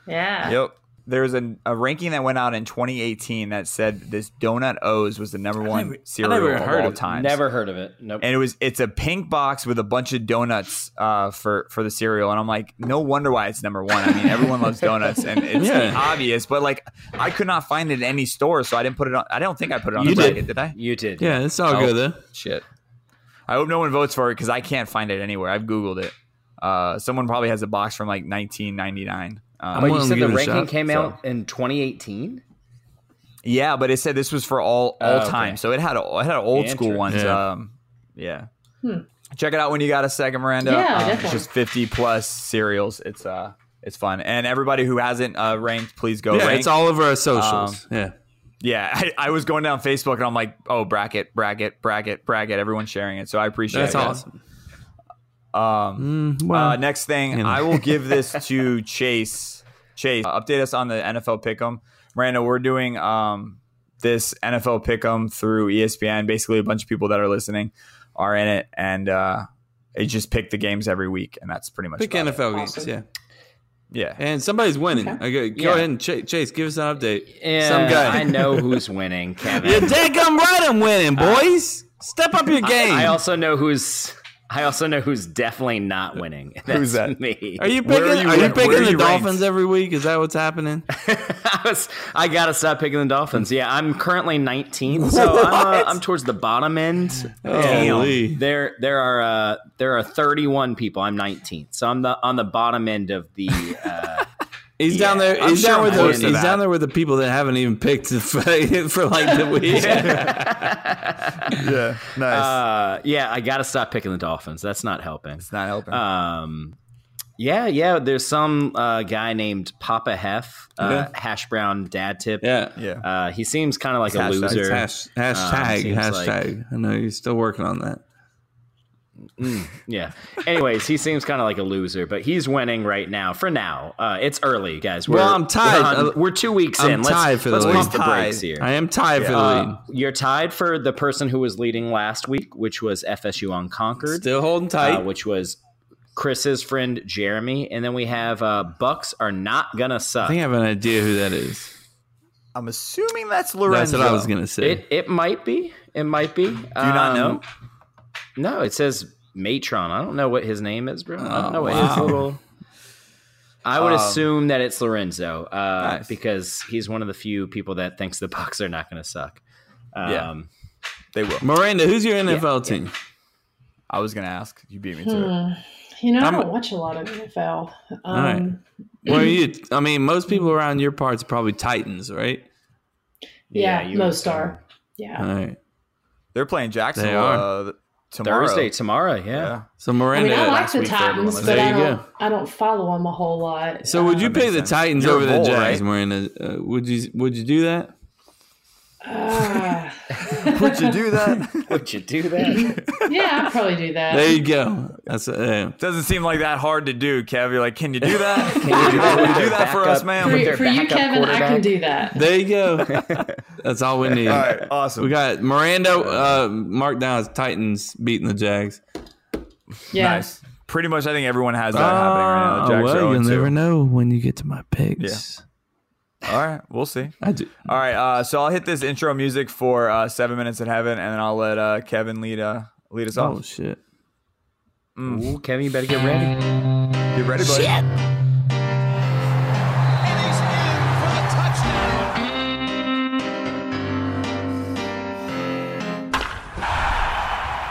Yeah. Yep. There's a, a ranking that went out in 2018 that said this Donut O's was the number one never- I cereal never of heard all of it. time. Never heard of it. Nope. and it was it's a pink box with a bunch of donuts uh, for for the cereal, and I'm like, no wonder why it's number one. I mean, everyone loves donuts, and it's Yeah. obvious. But like, I could not find it in any store, so I didn't put it on. I don't think I put it on You the did. bracket, did I? you did. Yeah, it's all Oh. good though. Shit. I hope no one votes for it because I can't find it anywhere. I've googled it. Uh, someone probably has a box from like 1999. Um, But you willing to said the give it a ranking shot, came so. out in 2018. yeah, but it said this was for all all Oh, okay. time, so it had a, it had old school ones. Yeah. Um, yeah. Check it out when you got a second, Miranda. Yeah, Um, it's just 50 plus cereals. It's uh, it's fun, and everybody who hasn't uh, ranked, please go Yeah, rank. it's all over our socials. yeah. yeah, I, I was going down Facebook and I'm like, oh, bracket, bracket, bracket, bracket. Everyone's sharing it, so I appreciate that. That's it. awesome. Um, Mm, well, uh, next thing, you know. I will give this to Chase. Chase, uh, update us on the NFL Pick'em. Miranda, we're doing um, this NFL Pick'em through ESPN. Basically, a bunch of people that are listening are in it, and uh, they just pick the games every week, and that's pretty much pick about it. NFL Awesome. games. Yeah, Yeah, and somebody's winning. Okay. Okay, go Yeah. ahead and Ch- Chase, give us an update. Yeah, Some guy. I know who's winning, Kevin. You're dadgum right. I'm winning, boys. Step up your game. I also know who's. I also know who's definitely not winning. That's Who's that? Me. are you picking? are Are you you, picking are the you ranked? Dolphins every week? Is that what's happening? I was. I gotta stop picking the Dolphins. Yeah, I'm currently 19th, so I'm, uh, I'm towards the bottom end. Holy. There, there are uh, there are 31 people. I'm 19th, so I'm the on the bottom end of the. Uh, He's down there. I'm He's sure down with the. He's that. down there with the people that haven't even picked for, for like the week. yeah, nice. uh, yeah, I gotta stop picking the Dolphins. That's not helping. it's not helping. Um, yeah, yeah. There's some uh, guy named Papa Hef, uh, Yeah. hash brown dad tip. Yeah. yeah, Uh, he seems kind of like a Hashtag- It's loser. hash, hashtag. seems like- hashtag. I know you're still working on that. Yeah. Anyways, he seems kind of like a loser, but he's winning right now. For now, uh, it's early, guys. We're, Well, I'm tied. We're, on- Uh, we're two weeks I'm in. tied let's for the let's lead. pump the Tied. brakes here. I am tied for the Uh, lead. you're tied for the person who was leading last week, which was FSU Unconquered, Still holding tight. uh, which was Chris's friend Jeremy, and then we have uh, Bucks are not gonna suck. I think I have an idea who that is. I'm assuming that's Lorenzo. That's what I was gonna say. It it might be. It might be. Do you not know? No, it says Matron. I don't know what his name is, bro. I don't Oh, know what his little. I would Um, assume that it's Lorenzo, uh, Nice. because he's one of the few people that thinks the Bucks are not going to suck. Um, Yeah. They will. Miranda, who's your NFL team? I was gonna ask. You beat me to it. Hmm. You know, I I'm- don't watch a lot of NFL. Um, right. Where are you? I mean, most people around your parts are probably Titans, right? Yeah, you Mo would Star. Yeah. All right. They're playing Jacksonville They are. uh, tomorrow. Thursday tomorrow. Yeah. Yeah. So I mean, I like the week for everyone Titans, but I There you don't. go. I don't follow them a whole lot. so would you Um, pick the sense. Titans You're over the Bull, Jags, right? Miranda? Uh, would you? Would you do that? Ah, Would you do that? Would you do that? yeah, I'd probably do that. There you go. That's uh, Doesn't seem like that hard to do, Kev. You're like, can you do that? Can you do that Will you do that for us, man? for, for you, Kevin, I can do that. there you go. That's all we need. All right, awesome. We got Miranda uh, marked down as Titans beating the Jags. Yeah. nice. Pretty much, I think everyone has that happening right now. The Oh, Jags are well, you'll never know when you get to my picks. All right, we'll see. I do. All right, uh, so I'll hit this intro music for uh, seven minutes in heaven, and then I'll let uh, Kevin lead uh, lead us off. Oh off. shit. Ooh, Kevin, you better get ready. Get ready, buddy.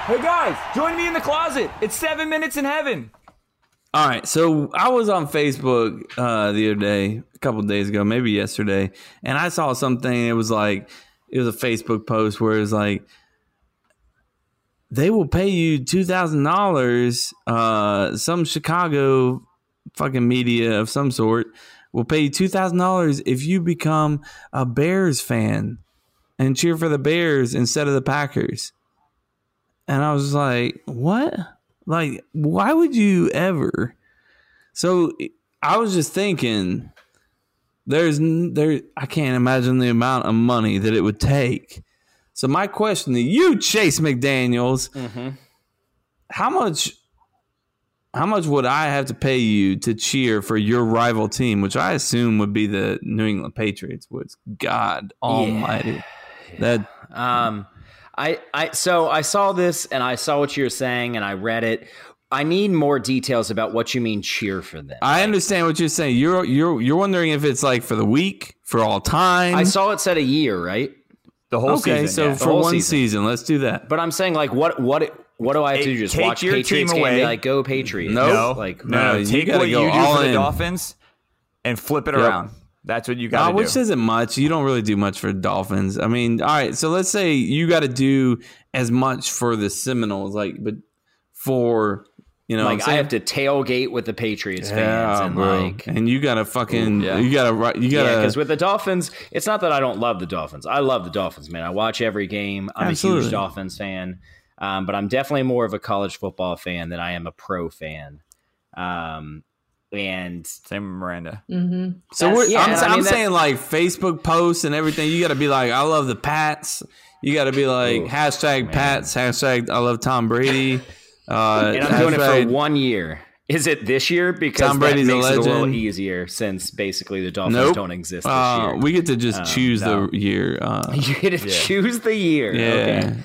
Hey guys, join me in the closet. It's seven minutes in heaven. All right, so I was on Facebook uh, the other day, a couple days ago, maybe yesterday, and I saw something. It was like it was a Facebook post where it was like they will pay you two thousand dollars. Uh, some Chicago fucking media of some sort will pay you two thousand dollars if you become a Bears fan and cheer for the Bears instead of the Packers. And I was like, what? Like, why would you ever? So I was just thinking, there's there. I can't imagine the amount of money that it would take. So my question to you, Chase McDaniel's, how much how much would I have to pay you to cheer for your rival team, which I assume would be the New England Patriots? Which God Almighty, that Um, I, I, so I saw this and I saw what you were saying and I read it. I need more details about what you mean cheer for them. I understand what you're saying. You're you're you're wondering if it's like for the week, for all time. I saw it said a year, right? The whole okay, season. so yeah. for one season. season. let's do that. But I'm saying like what what what do I have to do? Just take watch your Patriots team game and be away. like go Patriots? No. like no, No, no, you take gotta what go you do all for the. Dolphins and flip it Yep. around. That's what you got to Uh, which do. isn't much. You don't really do much for Dolphins. I mean, all right. So let's say you got to do as much for the Seminoles, like, but for you know, like I'm I saying? have to tailgate with the Patriots fans and bro. like and you gotta fucking, yeah. you gotta, ri- you gotta. because with the Dolphins, it's not that I don't love the Dolphins. I love the Dolphins, man. I watch every game. I'm a huge Dolphins fan, um, but I'm definitely more of a college football fan than I am a pro fan. Um, and Same with Miranda. hmm so we're, yeah, I'm, and I I'm saying like Facebook posts and everything. You gotta be like, I love the Pats. You gotta be like Ooh, hashtag man. Pats, hashtag I love Tom Brady. Uh, and I'm doing it for one year. Is it this year? Because Tom that Brady's a makes it a little legend. easier since basically the Dolphins Nope. don't exist this Uh, year. we get to just Um, choose no. the year. Uh, you get to choose the year. yeah. Okay.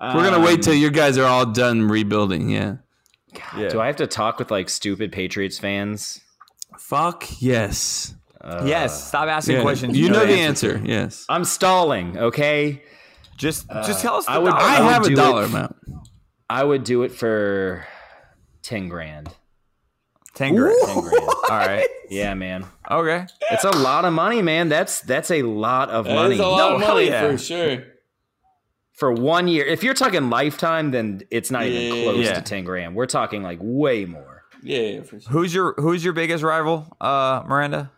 We're gonna wait Um, till you guys are all done rebuilding. Yeah. Yeah. Do I have to talk with like stupid Patriots fans? Fuck yes. Uh, yes. Stop asking Yeah. questions. You know the to. answer. Yes. I'm stalling. Okay. Just, uh, just tell us. The I would- dollar. I would have a do dollar it- amount. I would do it for ten grand. ten grand. Ten grand. All right. Yeah, man. Okay. It's a lot of money, man. That's that's a lot of money That's a lot of money yeah. sure. For one year. If you're talking lifetime, then it's not even close Yeah. to ten grand. We're talking like way more. Yeah, for sure. Who's your Who's your biggest rival, uh, Miranda?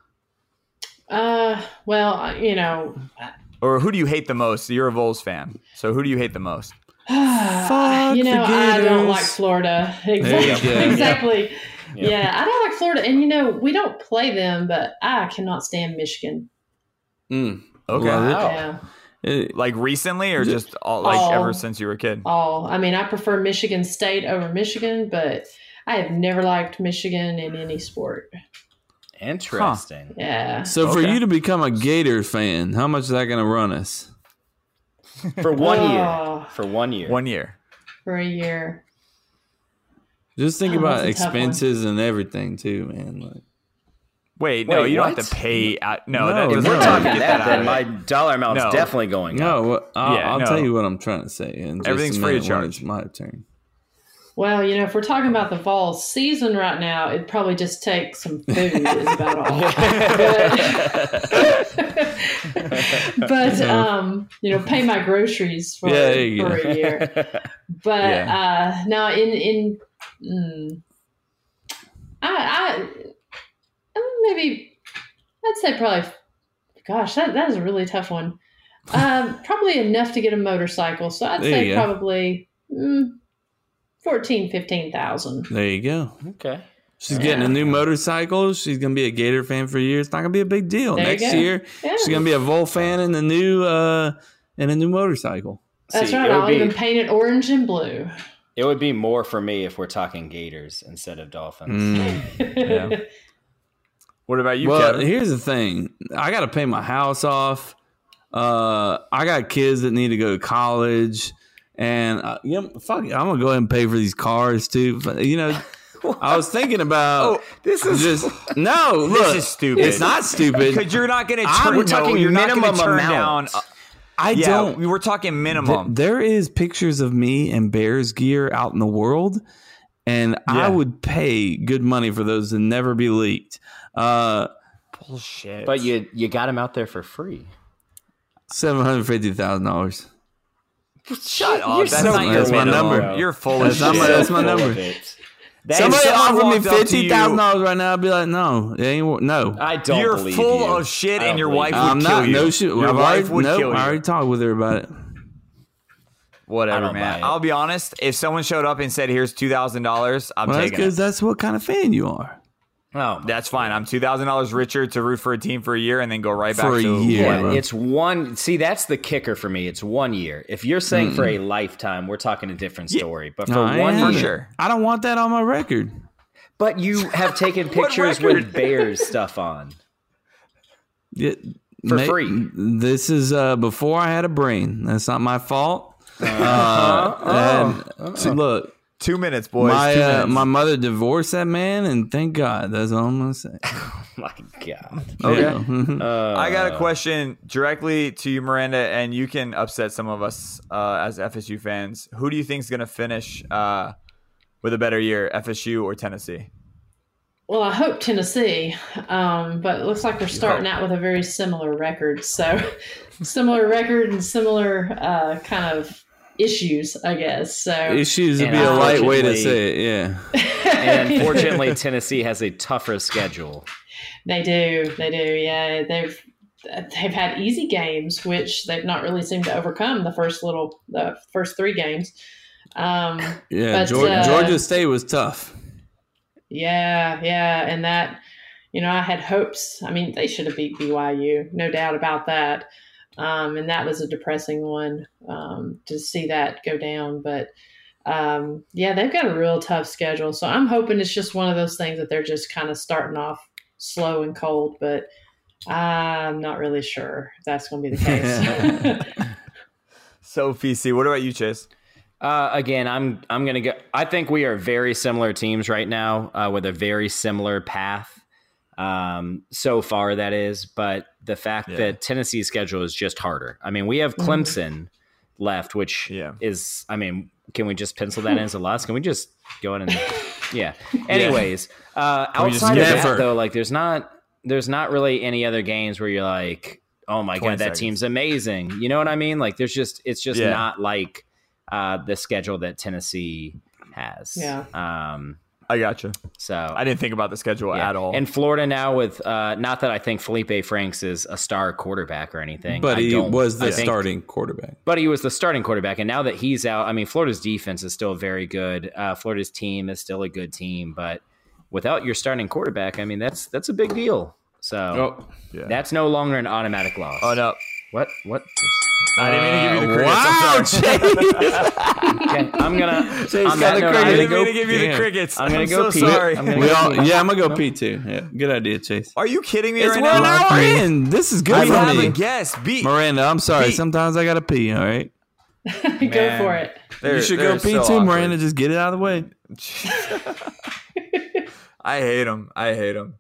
Uh, well, you know, Or who do you hate the most? You're a Vols fan, so who do you hate the most? you know, the I don't like Florida. you Exactly. go. exactly. Yeah. I don't like Florida, and you know, we don't play them, but I cannot stand Michigan. Mm. Okay. Love it. Yeah. It- Like recently, or just all, like Oh. ever since you were a kid? All. I mean, I prefer Michigan State over Michigan, but I have never liked Michigan in any sport. Interesting. Yeah. so for you to become a Gator fan, how much is that going to run us? For one Oh. year. Ah. For one year. One year. For a year. Just think Oh, about that's a tough one. expenses and everything too, man. Like, Wait, no, Wait, you don't have to pay. Out, no, No, that if we're We're No, talking get that, then my dollar amount's No. definitely going up. no, I'll, Yeah, I'll no. tell you what I'm trying to say. In just Everything's free of charge. It's my turn. Well, you know, if we're talking about the fall season right now, it'd probably just take some food is about all. but, but um, you know, pay my groceries for, Yeah, for a year. But Yeah. uh, now in in mm, I, I maybe I'd say probably. Gosh, that that is a really tough one. Um, probably enough to get a motorcycle. So I'd There say probably mm, 14, 15,000. There you go. Okay. She's getting a new motorcycle. She's gonna be a Gator fan for years. It's not gonna be a big deal. There Next year, Yeah. she's gonna be a Vol fan in the new uh in a new motorcycle. That's See, right. I'll be- even paint it orange and blue. It would be more for me if we're talking Gators instead of Dolphins. Mm. Yeah. What about you, well, Kevin? here's the thing. I got to pay my house off. Uh, I got kids that need to go to college, and uh, you know, fuck, it, I'm gonna go ahead and pay for these cars too. But, you know, I was thinking about Oh, this is just no. Look, is stupid. It's not stupid. because you're not going to I'm- turn. we're no, talking you're not minimum turn amount. down. I yeah, don't. we were talking Th- minimum. there is pictures of me in Bears gear out in the world, and I would pay good money for those to never be leaked. Uh, Bullshit. But you you got them out there for free. seven hundred fifty thousand dollars. shut up. You're That's so not your That's my minimum. number. You're full That's of shit. my- that's my number. That- Somebody if offered me walked up to fifty thousand dollars right now. I'd be like, no, it ain't. No, I don't You're believe full you. of shit, and don't your believe wife you. would I'm kill not. you. No shit. Your I've wife already, would nope, kill you. I already talked with her about it. Whatever, I don't buy man. I'll be honest. If someone showed up and said, "Here's two thousand dollars," I'm Well, that's taking because it. that's what kind of fan you are. Oh, That's fine. I'm two thousand dollars richer to root for a team for a year and then go right back For a to year. yeah, it's one. See, that's the kicker for me. It's one year. If you're saying for Hmm. a lifetime, we're talking a different story. But for No, one ain't for year, sure. I don't want that on my record. But you have taken pictures with Bears stuff on. Yeah, For ma- free. This is uh, before I had a brain. That's not my fault. Uh-huh. Uh, and- see, look, Two minutes, boys. my two uh, minutes. my mother divorced that man, and thank God. That's all I'm gonna say. My God. Okay. Yeah. I got Uh, a question directly to you, Miranda, and you can upset some of us uh, as FSU fans. Who do you think is going to finish uh, with a better year, FSU or Tennessee? Well, I hope Tennessee, um, but it looks like we're starting out with a very similar record. So, similar record and similar uh, kind of issues, I guess. So, Issues would be a light way to say it. Yeah. And unfortunately, Tennessee has a tougher schedule. They do. They do. Yeah, they've they've had easy games, which they've not really seemed to overcome the first little the first three games. Um, Yeah, But, Georgia, uh, Georgia State was tough. yeah, yeah, and that you know I had hopes. I mean, they should have beat BYU, no doubt about that. Um, and that was a depressing one um, to see that go down. But um, yeah, they've got a real tough schedule. So I'm hoping it's just one of those things that they're just kind of starting off slow and cold. But I'm not really sure if that's going to be the case. So, PC, what about you, Chase? Uh, again, I'm I'm gonna go. I think we are very similar teams right now uh, with a very similar path. Um, so far that is, but the fact Yeah. that Tennessee's schedule is just harder. I mean, we have Clemson left, which Yeah. is. I mean, can we just pencil that in as a loss? Can we just go in and yeah? Anyways, uh, outside of never- that though, like there's not there's not really any other games where you're like, oh my 20 god, that seconds. team's amazing. You know what I mean? Like there's just it's just Yeah. not like uh, the schedule that Tennessee has. Yeah. Um. I gotcha. So I didn't think about the schedule yeah. at all. And Florida now with uh, not that I think Felipe Franks is a star quarterback or anything, But I he don't- was the I think- starting quarterback. But he was the starting quarterback, and now that he's out, I mean, Florida's defense is still very good. Uh, Florida's team is still a good team, but without your starting quarterback, I mean, that's that's a big deal. So Oh, yeah. that's no longer an automatic loss. oh, no. What? What? I didn't mean to give you the uh, crickets. wow, I'm sorry. Chase. Okay, I'm gonna. Chase on got that the note, crickets. I'm gonna didn't go. mean to give you the Damn. crickets. I'm gonna go so pee. sorry. I'm gonna we go all, pee. yeah, I'm gonna go pee too. Yeah, good idea, Chase. Are you kidding me It's right we're now? hour in. This is good We for have me. a guest. Beat. Miranda, I'm sorry. Pete. Sometimes I gotta pee. All right. Go Man. for it. They're- you should they're go pee so too, awkward. Miranda. Just get it out of the way. I hate him. I hate him.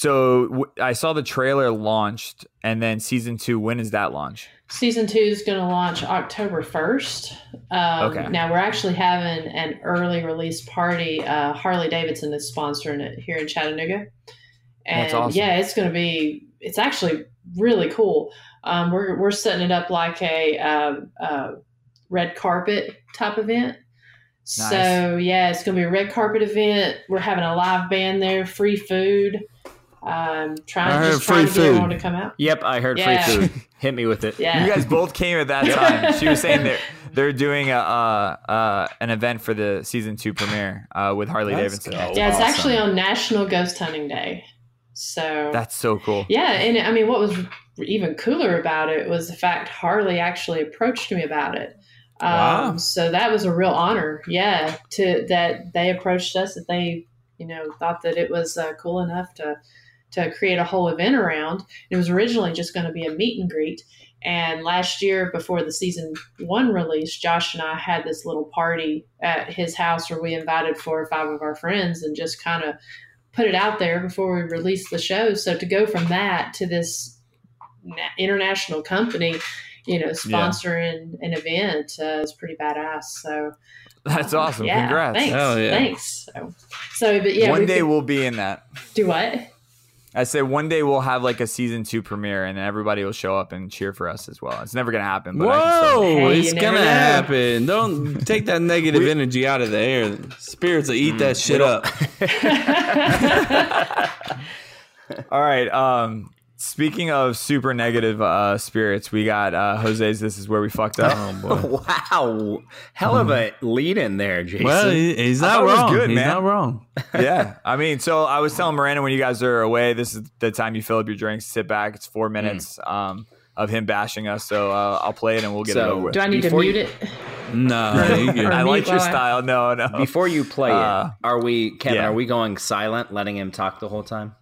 So w- I saw the trailer launched, and then season two. When is that launch? Season two is going to launch October 1st. Um, Okay. Now, we're actually having an early release party. Uh, Harley Davidson is sponsoring it here in Chattanooga. And That's awesome. yeah, it's going to be, it's actually really cool. Um, we're, we're setting it up like a um, uh, red carpet type event. Nice. So, yeah, it's going to be a red carpet event. We're having a live band there, free food. Um, trying, I heard just trying free to get food. to come out. Yep, I heard Yeah. free food. Hit me with it. Yeah. You guys both came at that time. She was saying they're they're doing a uh, uh, an event for the season two premiere uh, with Harley That's Davidson. cool. Yeah, it's Awesome. actually on National Ghost Hunting Day. So That's so cool. yeah, and I mean, what was even cooler about it was the fact Harley actually approached me about it. Um, Wow. So that was a real honor. Yeah, to that they approached us that they you know thought that it was uh, cool enough to to create a whole event around. It was originally just going to be a meet and greet. And last year, before the season one release, Josh and I had this little party at his house where we invited four or five of our friends and just kind of put it out there before we released the show. So to go from that to this international company, you know, sponsoring an event uh, is pretty badass. So That's awesome. yeah, Congrats. Thanks. Yeah. Thanks. So, so but yeah, one day could- we'll be in that. do what? I say one day we'll have like a season two premiere, and everybody will show up and cheer for us as well. It's never gonna happen. But I Whoa, Hey, it's gonna know. happen. Don't take that negative energy out of the air. Spirits will eat that shit up. All right. Um, speaking of super negative uh, spirits, we got uh, Jose's. This is where we fucked up. Oh, Wow, hell of a lead in there, Jason. Well, he, he's not thought it was wrong. good, he's man. not wrong. yeah. I mean, so I was telling Miranda when you guys are away, this is the time you fill up your drinks, sit back. It's four minutes um, of him bashing us. So uh, I'll play it and we'll get it So, over with. Do I need Before to you- mute it? No, you good. I like your style. No, no. Before you play Uh, it, are we Kevin? yeah. Are we going silent, letting him talk the whole time?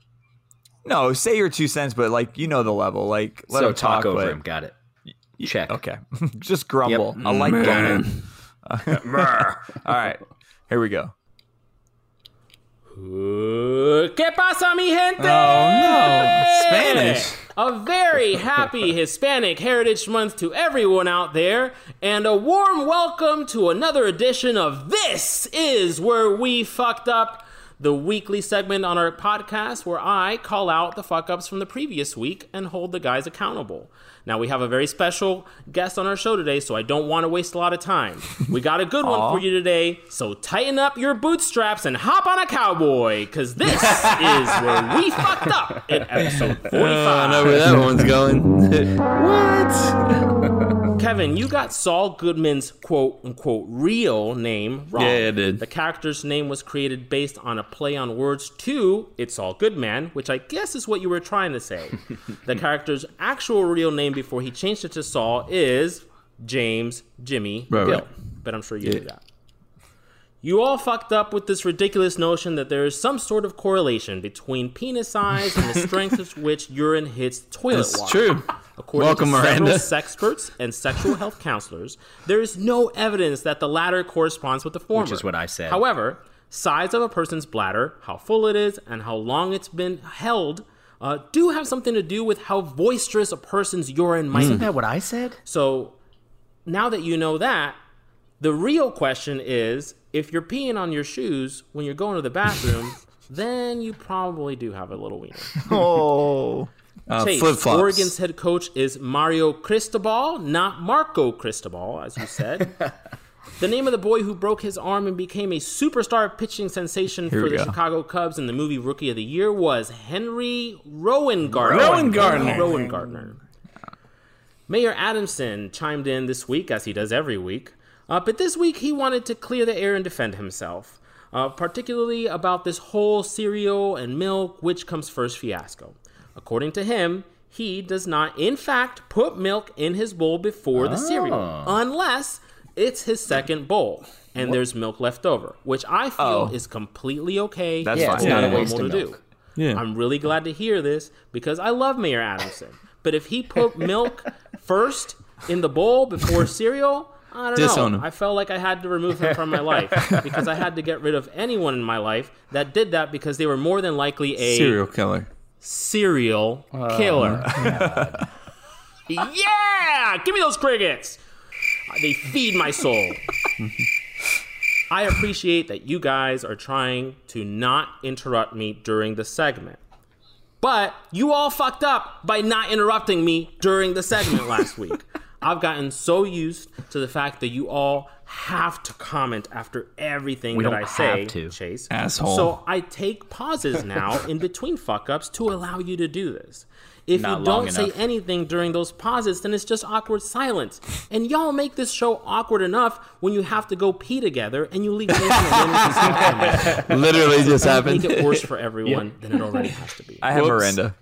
No, say your two cents, but like you know the level. Like let so him talk talk over but- him. Got it. Check. Okay, just grumble. Yep. I like Man. that. All right, here we go. ¿Qué pasa, mi gente? Oh no, Spanish. A very happy Hispanic Heritage Month to everyone out there, and a warm welcome to another edition of This Is Where We Fucked Up, the weekly segment on our podcast where I call out the fuck ups from the previous week and hold the guys accountable. Now, we have a very special guest on our show today, so I don't want to waste a lot of time. We got a good one for you today, so tighten up your bootstraps and hop on a cowboy, because this is where we fucked up in episode 45. Oh, I know where that one's going. what? Kevin, you got Saul Goodman's quote unquote real name wrong. Yeah, I did. The character's name was created based on a play on words to It's All Goodman, which I guess is what you were trying to say. the character's actual real name before he changed it to Saul is James Jimmy Right, Bill. right. But I'm sure you knew that. You all fucked up with this ridiculous notion that there is some sort of correlation between penis size and the strength with which urine hits toilet That's water. true. According Welcome, to several Miranda. sexperts and sexual health counselors, there is no evidence that the latter corresponds with the former. Which is what I said. However, size of a person's bladder, how full it is, and how long it's been held uh, do have something to do with how boisterous a person's urine might Isn't be. that what I said? So now that you know that, the real question is if you're peeing on your shoes when you're going to the bathroom, then you probably do have a little wiener. Oh, Uh, Flip flops. Oregon's head coach is Mario Cristobal, not Marco Cristobal, as you said. the name of the boy who broke his arm and became a superstar pitching sensation Here for the go. Chicago Cubs in the movie Rookie of the Year was Henry Rowengartner. Rowan Gardner. Rowengartner. Mayor Adamson chimed in this week, as he does every week, uh, but this week he wanted to clear the air and defend himself, uh, particularly about this whole cereal and milk, which comes first fiasco. According to him, he does not, in fact, put milk in his bowl before the cereal, ah. unless it's his second bowl and there's milk left over, which I feel Oh. is completely okay. That's Yeah, fine. it's not a Yeah. waste of to milk. do. Yeah. I'm really glad to hear this because I love Mayor Adamson. But if he put milk first in the bowl before cereal, I don't Disown know. him. I felt like I had to remove him from my life because I had to get rid of anyone in my life that did that because they were more than likely a Serial killer. Serial uh, killer. yeah! Give me those crickets! They feed my soul. I appreciate that you guys are trying to not interrupt me during the segment. But you all fucked up by not interrupting me during the segment last week. I've gotten so used to the fact that you all have to comment after everything We that don't I say, have to. Chase. Asshole. So I take pauses now in between fuck ups to allow you to do this. If Not you don't say enough. anything during those pauses, then it's just awkward silence. And y'all make this show awkward enough when you have to go pee together and you leave Nathan alone with his thoughts. Literally just Make happened. it worse for everyone than it already has to be. I have Whoops. Miranda.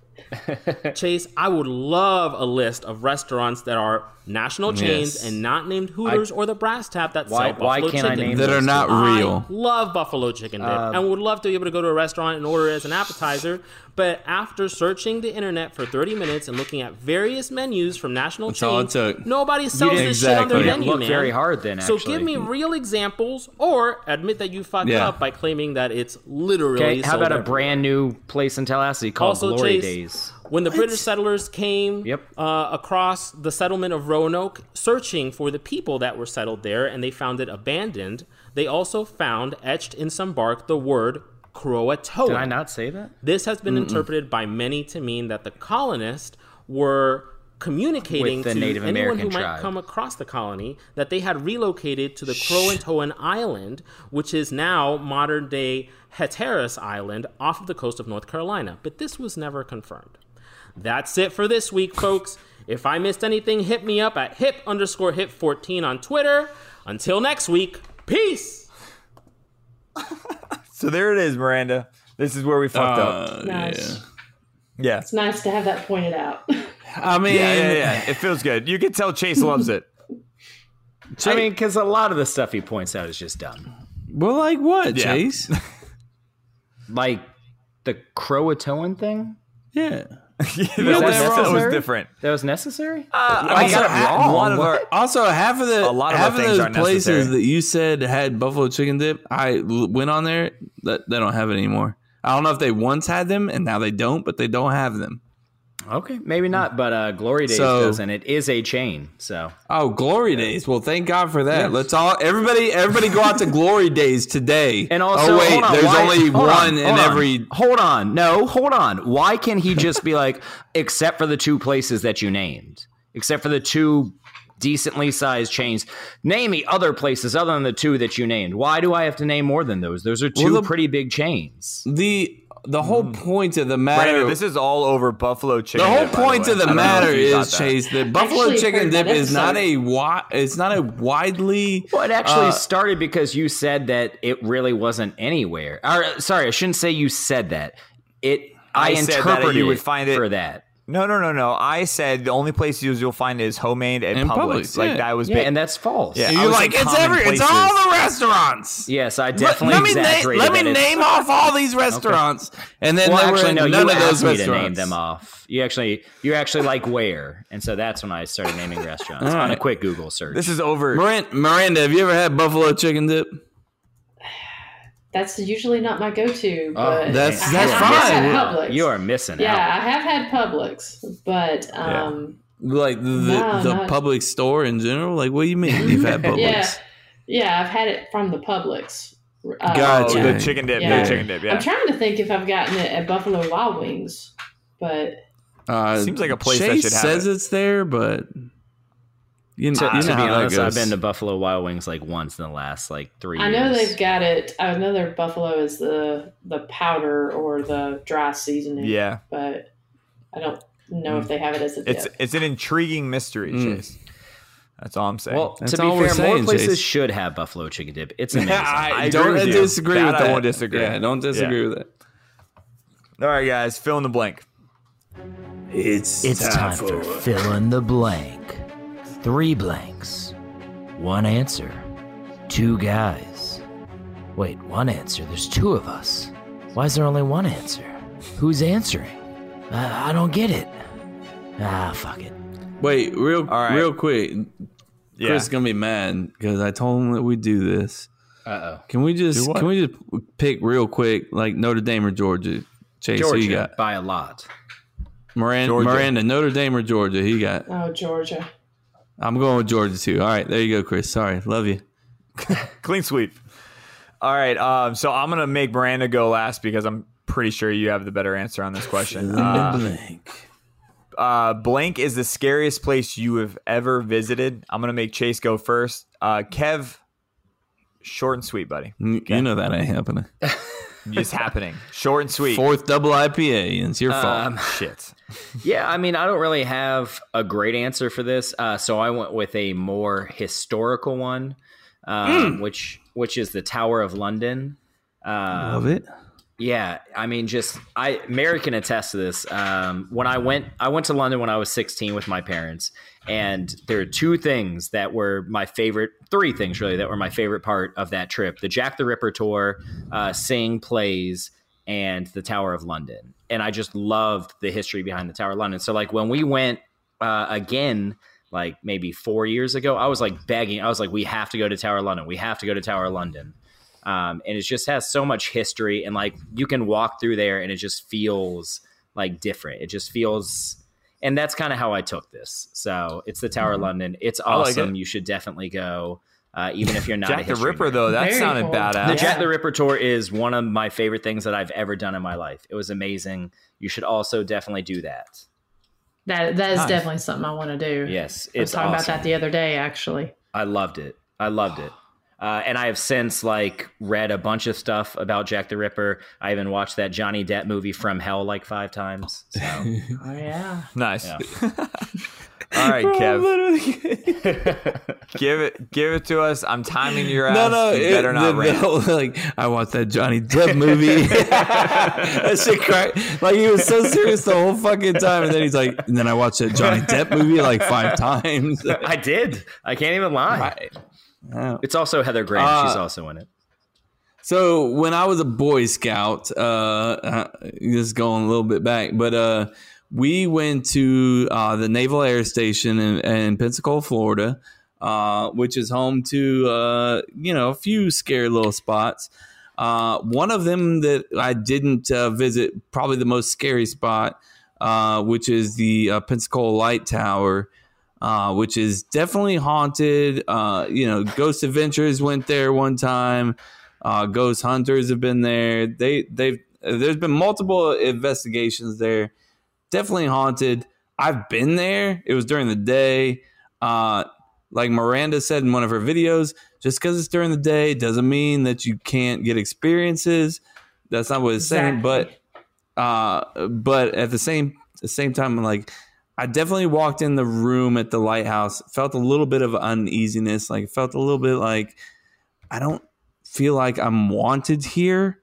Chase, I would love a list of restaurants that are national chains Yes. and not named Hooters or the Brass Tap that Why- sell why buffalo can't I chicken. name That are not real. I love buffalo chicken dip um, and would love to be able to go to a restaurant and order it as an appetizer. But after searching the internet for 30 minutes and looking at various menus from national That's chains, nobody sells didn't- this shit on their Exactly. menu, Look man. very hard then, So give me real examples or admit that you fucked Yeah. up by claiming that it's literally Okay, how sold about a brand new place in Tallahassee called Also, Glory Chase, Days? When the British settlers came Yep. uh, across the settlement of Roanoke, searching for the people that were settled there, and they found it abandoned, they also found etched in some bark the word Croatoan. Did I not say that? This has been interpreted by many to mean that the colonists were communicating to Native anyone American who might tribe. come across the colony that they had relocated to the Croatoan Island, which is now modern day Hatteras Island off of the coast of North Carolina. But this was never confirmed. That's it for this week, folks. If I missed anything, hit me up at hip underscore hip 14 on Twitter. Until next week, peace. So there it is, Miranda. This is where we fucked up. Uh, Nice. yeah. Yeah. It's nice to have that pointed out. I mean, Yeah, yeah, yeah. It feels good. You can tell Chase loves it. I mean, because a lot of the stuff he points out is just dumb. Well, like what, Yeah. Chase? Like the Croatoan thing. yeah. That, know was, that was different. That was necessary. Uh, I I mean, got it wrong. One of our, Also, half of the A lot of half of those aren't places necessary. that you said had buffalo chicken dip, I l- went on there. That they don't have it anymore. I don't know if they once had them and now they don't, but they don't have them. Okay, maybe not, but uh, Glory Days So- does, and it is a chain. So Oh, Glory Days! Well, thank God for that. Let's all everybody everybody go out to Glory Days today. And also, oh wait, on, there's why- only one on, in on, every. Hold on, no, hold on. Why can he just be like, except for the two places that you named, except for the two decently sized chains? Name me other places other than the two that you named. Why do I have to name more than those? Those are two Well, the- pretty big chains. The the whole point of the matter. Brandon, this is all over buffalo chicken. the whole dip, point way. of the I matter if you thought is, that. Chase, that buffalo Actually, chicken dip is not a wi- It's not a widely. Well, it actually uh, started because you said that it really wasn't anywhere. Or sorry, I shouldn't say you said that. It I, I said that interpreted you would find it- for that. No, no, no, no. I said the only place you'll you'll find is homemade and And Publix. Publix, Like yeah. that was Yeah, big. and that's false. Yeah. you're like, it's common every, it's all the restaurants. Yes, I Let, definitely let me name, exaggerated. let me name off all these restaurants, and then Well, there actually, were no. none You of those asked me to name them off. You actually, you actually like where, and so that's when I started naming restaurants on a quick Google search. This is over. Miranda, Miranda, have you ever had buffalo chicken dip? That's usually not my go-to, Oh, but That's- that's have fine. had Publix. you are missing Yeah, out. I have had Publix, but um, Like the, No, the not- public store in general? Like, what do you mean you've had Publix? yeah, yeah, I've had it from the Publix. Uh, Gotcha. Yeah. the chicken dip. Yeah. The chicken dip. Yeah. I'm trying to think if I've gotten it at Buffalo Wild Wings, but Uh, Seems like a place that should have says it. it's there, but you, To, you know to be honest. I've been to Buffalo Wild Wings like once in the last like three. I know years. they've got it. I know their buffalo is the the powder or the dry seasoning. Yeah. but I don't know if they have it as a dip. It's it's an intriguing mystery, Mm. Chase. That's all I'm saying. Well, That's to be all we're fair, more places Chase. should have buffalo chicken dip. It's amazing. I, I don't with disagree That with I that. won't disagree. Yeah, don't disagree Yeah. with that. all right, guys, fill in the blank. It's It's time for fill in the blank. Three blanks. One answer. Two guys. Wait, one answer. There's two of us. Why is there only one answer? Who's answering? I, I don't get it. Ah, fuck it. Wait, real All right. real quick. Yeah. Chris is gonna be mad because I told him that we do this. Uh oh. Can we just can we just pick real quick like Notre Dame or Georgia? Chase, who you got? by a lot. Miranda, Georgia. Miranda, Notre Dame or Georgia? He got. oh, Georgia. I'm going with Georgia too. All right, there you go, Chris. Sorry, love you. Clean sweep. All right, um, so I'm gonna make Miranda go last because I'm pretty sure you have the better answer on this question. Uh, blank. uh, blank is the scariest place you have ever visited. I'm gonna make Chase go first. Uh, Kev, short and sweet, buddy. You you know that ain't happening. Just happening. Short and sweet. Fourth double IPA, and it's your fault. Um, Shit. Yeah, I mean, I don't really have a great answer for this, uh, so I went with a more historical one, um, which which is the Tower of London. Um, love it. Yeah, I mean, just I Mary can attest to this. Um, when I went, I went to London when I was 16 with my parents, and there are two things that were my favorite. Three things really that were my favorite part of that trip: the Jack the Ripper tour, uh, Sing plays, and the Tower of London. And I just loved the history behind the Tower of London. So like when we went uh, again. Like maybe four years ago, I was like begging. I was like, "We have to go to Tower of London. We have to go to Tower of London." um, and it just has so much history and like you can walk through there and it just feels like different it just feels and that's kind of how i took this so it's the tower of london it's Mm-hmm. Like awesome it. you should definitely go uh, even if you're not a Jack the Ripper, nerd. though, that Very sounded cool. badass. the Yeah. jack the ripper tour is one of my favorite things that i've ever done in my life it was amazing you should also definitely do that That that is Nice. definitely something I want to do. yes I was talking awesome. about that the other day, actually. i loved it i loved it Uh, and I have since like read a bunch of stuff about Jack the Ripper. I even watched that Johnny Depp movie From Hell like five times. So Oh yeah. Nice. Yeah. All right, Kev. give it, give it to us. I'm timing your ass. No, no, you it- better not the- the rant. whole, like I watched that Johnny Depp movie. that shit cracked. Like he was so serious the whole fucking time, and then he's like, and then I watched that Johnny Depp movie like five times. I did. I can't even lie. It's also Heather Graham. Uh, She's also in it. So when I was a Boy Scout, uh, uh, just going a little bit back, but uh, we went to uh, the Naval Air Station in, in Pensacola, Florida, uh, which is home to uh, you know a few scary little spots. Uh, one of them that I didn't uh, visit, probably the most scary spot, uh, which is the uh, Pensacola Light Tower. Uh, which is definitely haunted. Uh, you know, Ghost Adventures went there one time. Uh, ghost hunters have been there. They they've there's been multiple investigations there. Definitely haunted. I've been there. It was during the day. Uh, like Miranda said in one of her videos, just because it's during the day doesn't mean that you can't get experiences. That's not what it's saying. But uh, but at the same the same time, like I definitely walked in the room at the lighthouse, felt a little bit of uneasiness, like felt a little bit like I don't feel like I'm wanted here.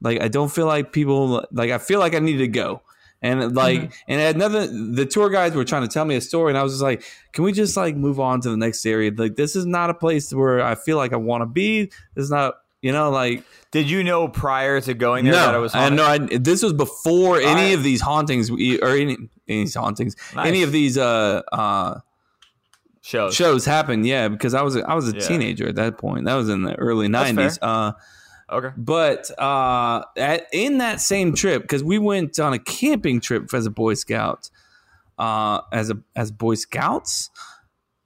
Like I don't feel like people like I feel like I need to go. And like mm-hmm. and I had nothing the tour guides were trying to tell me a story and I was just like, can we just like move on to the next area? Like this is not a place where I feel like I want to be. This is not you know, like Did you know prior to going there no, that it was I haunted? know. I, this was before any right. of these hauntings or any, any hauntings, Nice. any of these uh, uh, shows. shows happened. Yeah, because I was a, I was a Yeah. teenager at that point. That was in the early nineties. Uh, Okay. but uh, at, in that same trip, because we went on a camping trip as a Boy Scout, uh, as a as Boy Scouts,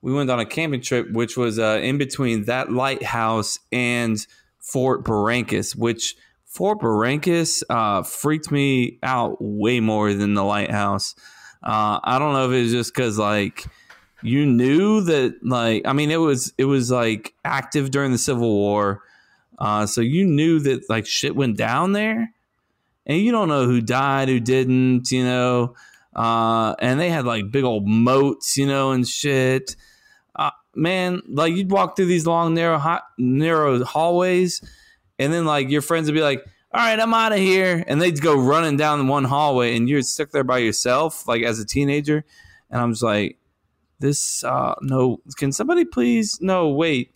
we went on a camping trip, which was uh, in between that lighthouse and Fort Barrancas, which Fort Barrancas uh, freaked me out way more than the lighthouse. Uh, I don't know if it was just because like you knew that like I mean it was it was like active during the Civil War. Uh, so you knew that like shit went down there, and you don't know who died, who didn't, you know. Uh, and they had like big old moats, you know, and shit. Man, like you'd walk through these long, narrow, hot, narrow hallways, and then like your friends would be like, "All right, I'm out of here," and they'd go running down one hallway, and you're stuck there by yourself, like as a teenager. And I'm just like, "This, uh, no, can somebody please? No, wait,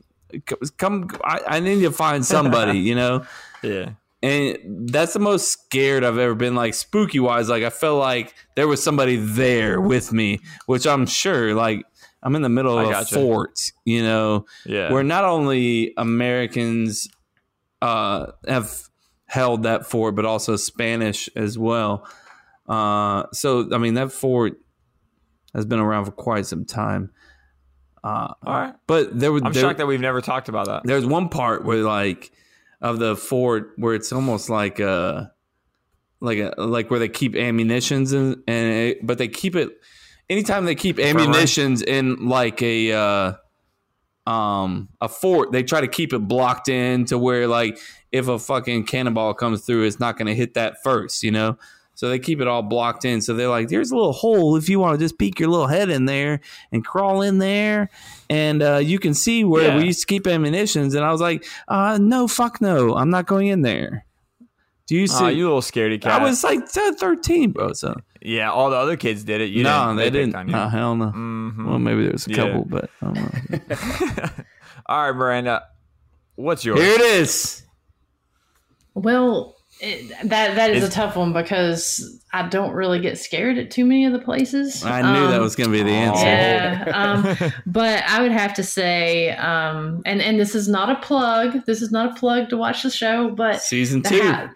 come, I, I need to find somebody, you know." Yeah. And that's the most scared I've ever been, like spooky wise. Like I felt like there was somebody there with me, which I'm sure, like I'm in the middle I of a fort, you know, Yeah. where not only Americans uh, have held that fort, but also Spanish as well. Uh, so I mean, that fort has been around for quite some time. Uh, All right. but there was I'm there, shocked that we've never talked about that. there's one part where like of the fort where it's almost like a like a like where they keep ammunitions and and it, but they keep it anytime they keep ammunitions in like a uh um a fort they try to keep it blocked in to where like if a fucking cannonball comes through it's not going to hit that first you know? So they keep it all blocked in. So they're like there's a little hole. If you want to just peek your little head in there and crawl in there and uh, you can see where Yeah. we used to keep ammunitions. And i was like uh no fuck no. I'm not going in there. Do you see Aw, you little scaredy cat. i was like 13 bro so yeah, all the other kids did it. You no didn't. they, picked didn't on you. no hell no Mhm. well maybe there was a Yeah. couple but i don't know All right, Miranda. What's yours? here it is Well, it, that that is It's- a tough one because I don't really get scared at too many of the places. i knew that Um, was going to be the answer Yeah, um, but I would have to say, um, and and this is not a plug. This is not a plug to watch the show, but season the two ha-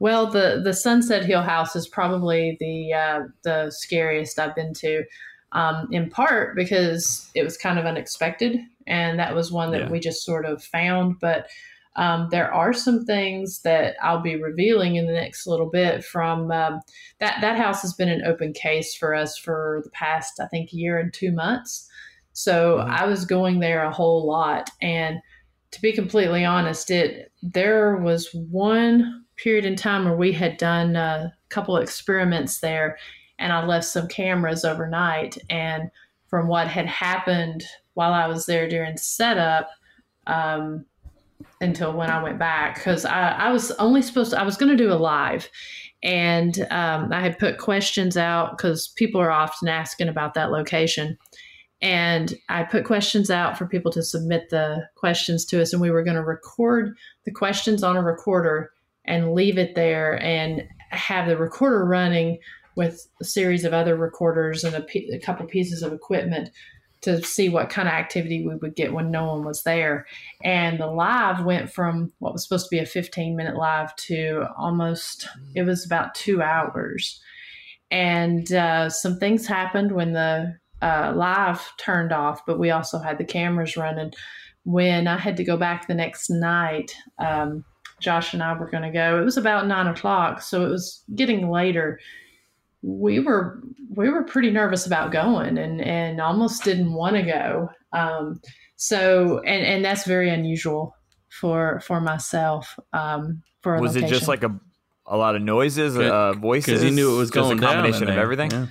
well, the the Sunset Hill House is probably the uh, the scariest I've been to, um, in part because it was kind of unexpected, and that was one that Yeah. we just sort of found. But um, there are some things that I'll be revealing in the next little bit from um, that. That house has been an open case for us for the past, I think, year and two months. So Mhm. I was going there a whole lot, and to be completely honest, it there was one period in time where we had done a couple experiments there, and I left some cameras overnight. And from what had happened while I was there during setup, um, until when I went back, because I, I was only supposed to, I was going to do a live. And um, I had put questions out because people are often asking about that location and I put questions out for people to submit the questions to us, and we were going to record the questions on a recorder and leave it there and have the recorder running with a series of other recorders and a, couple pieces of equipment to see what kind of activity we would get when no one was there. And the live went from what was supposed to be a 15 minute live to almost, it was about two hours. And uh, some things happened when the uh, live turned off, but we also had the cameras running. When I had to go back the next night, um, Josh and I were going to go. It was about nine o'clock, so it was getting later. We were we were pretty nervous about going, and and almost didn't want to go. Um, so and and that's very unusual for for myself. Um, for was location. it just like a a lot of noises, uh, voices? Because he knew it was Just going a down combination in of everything. Yeah.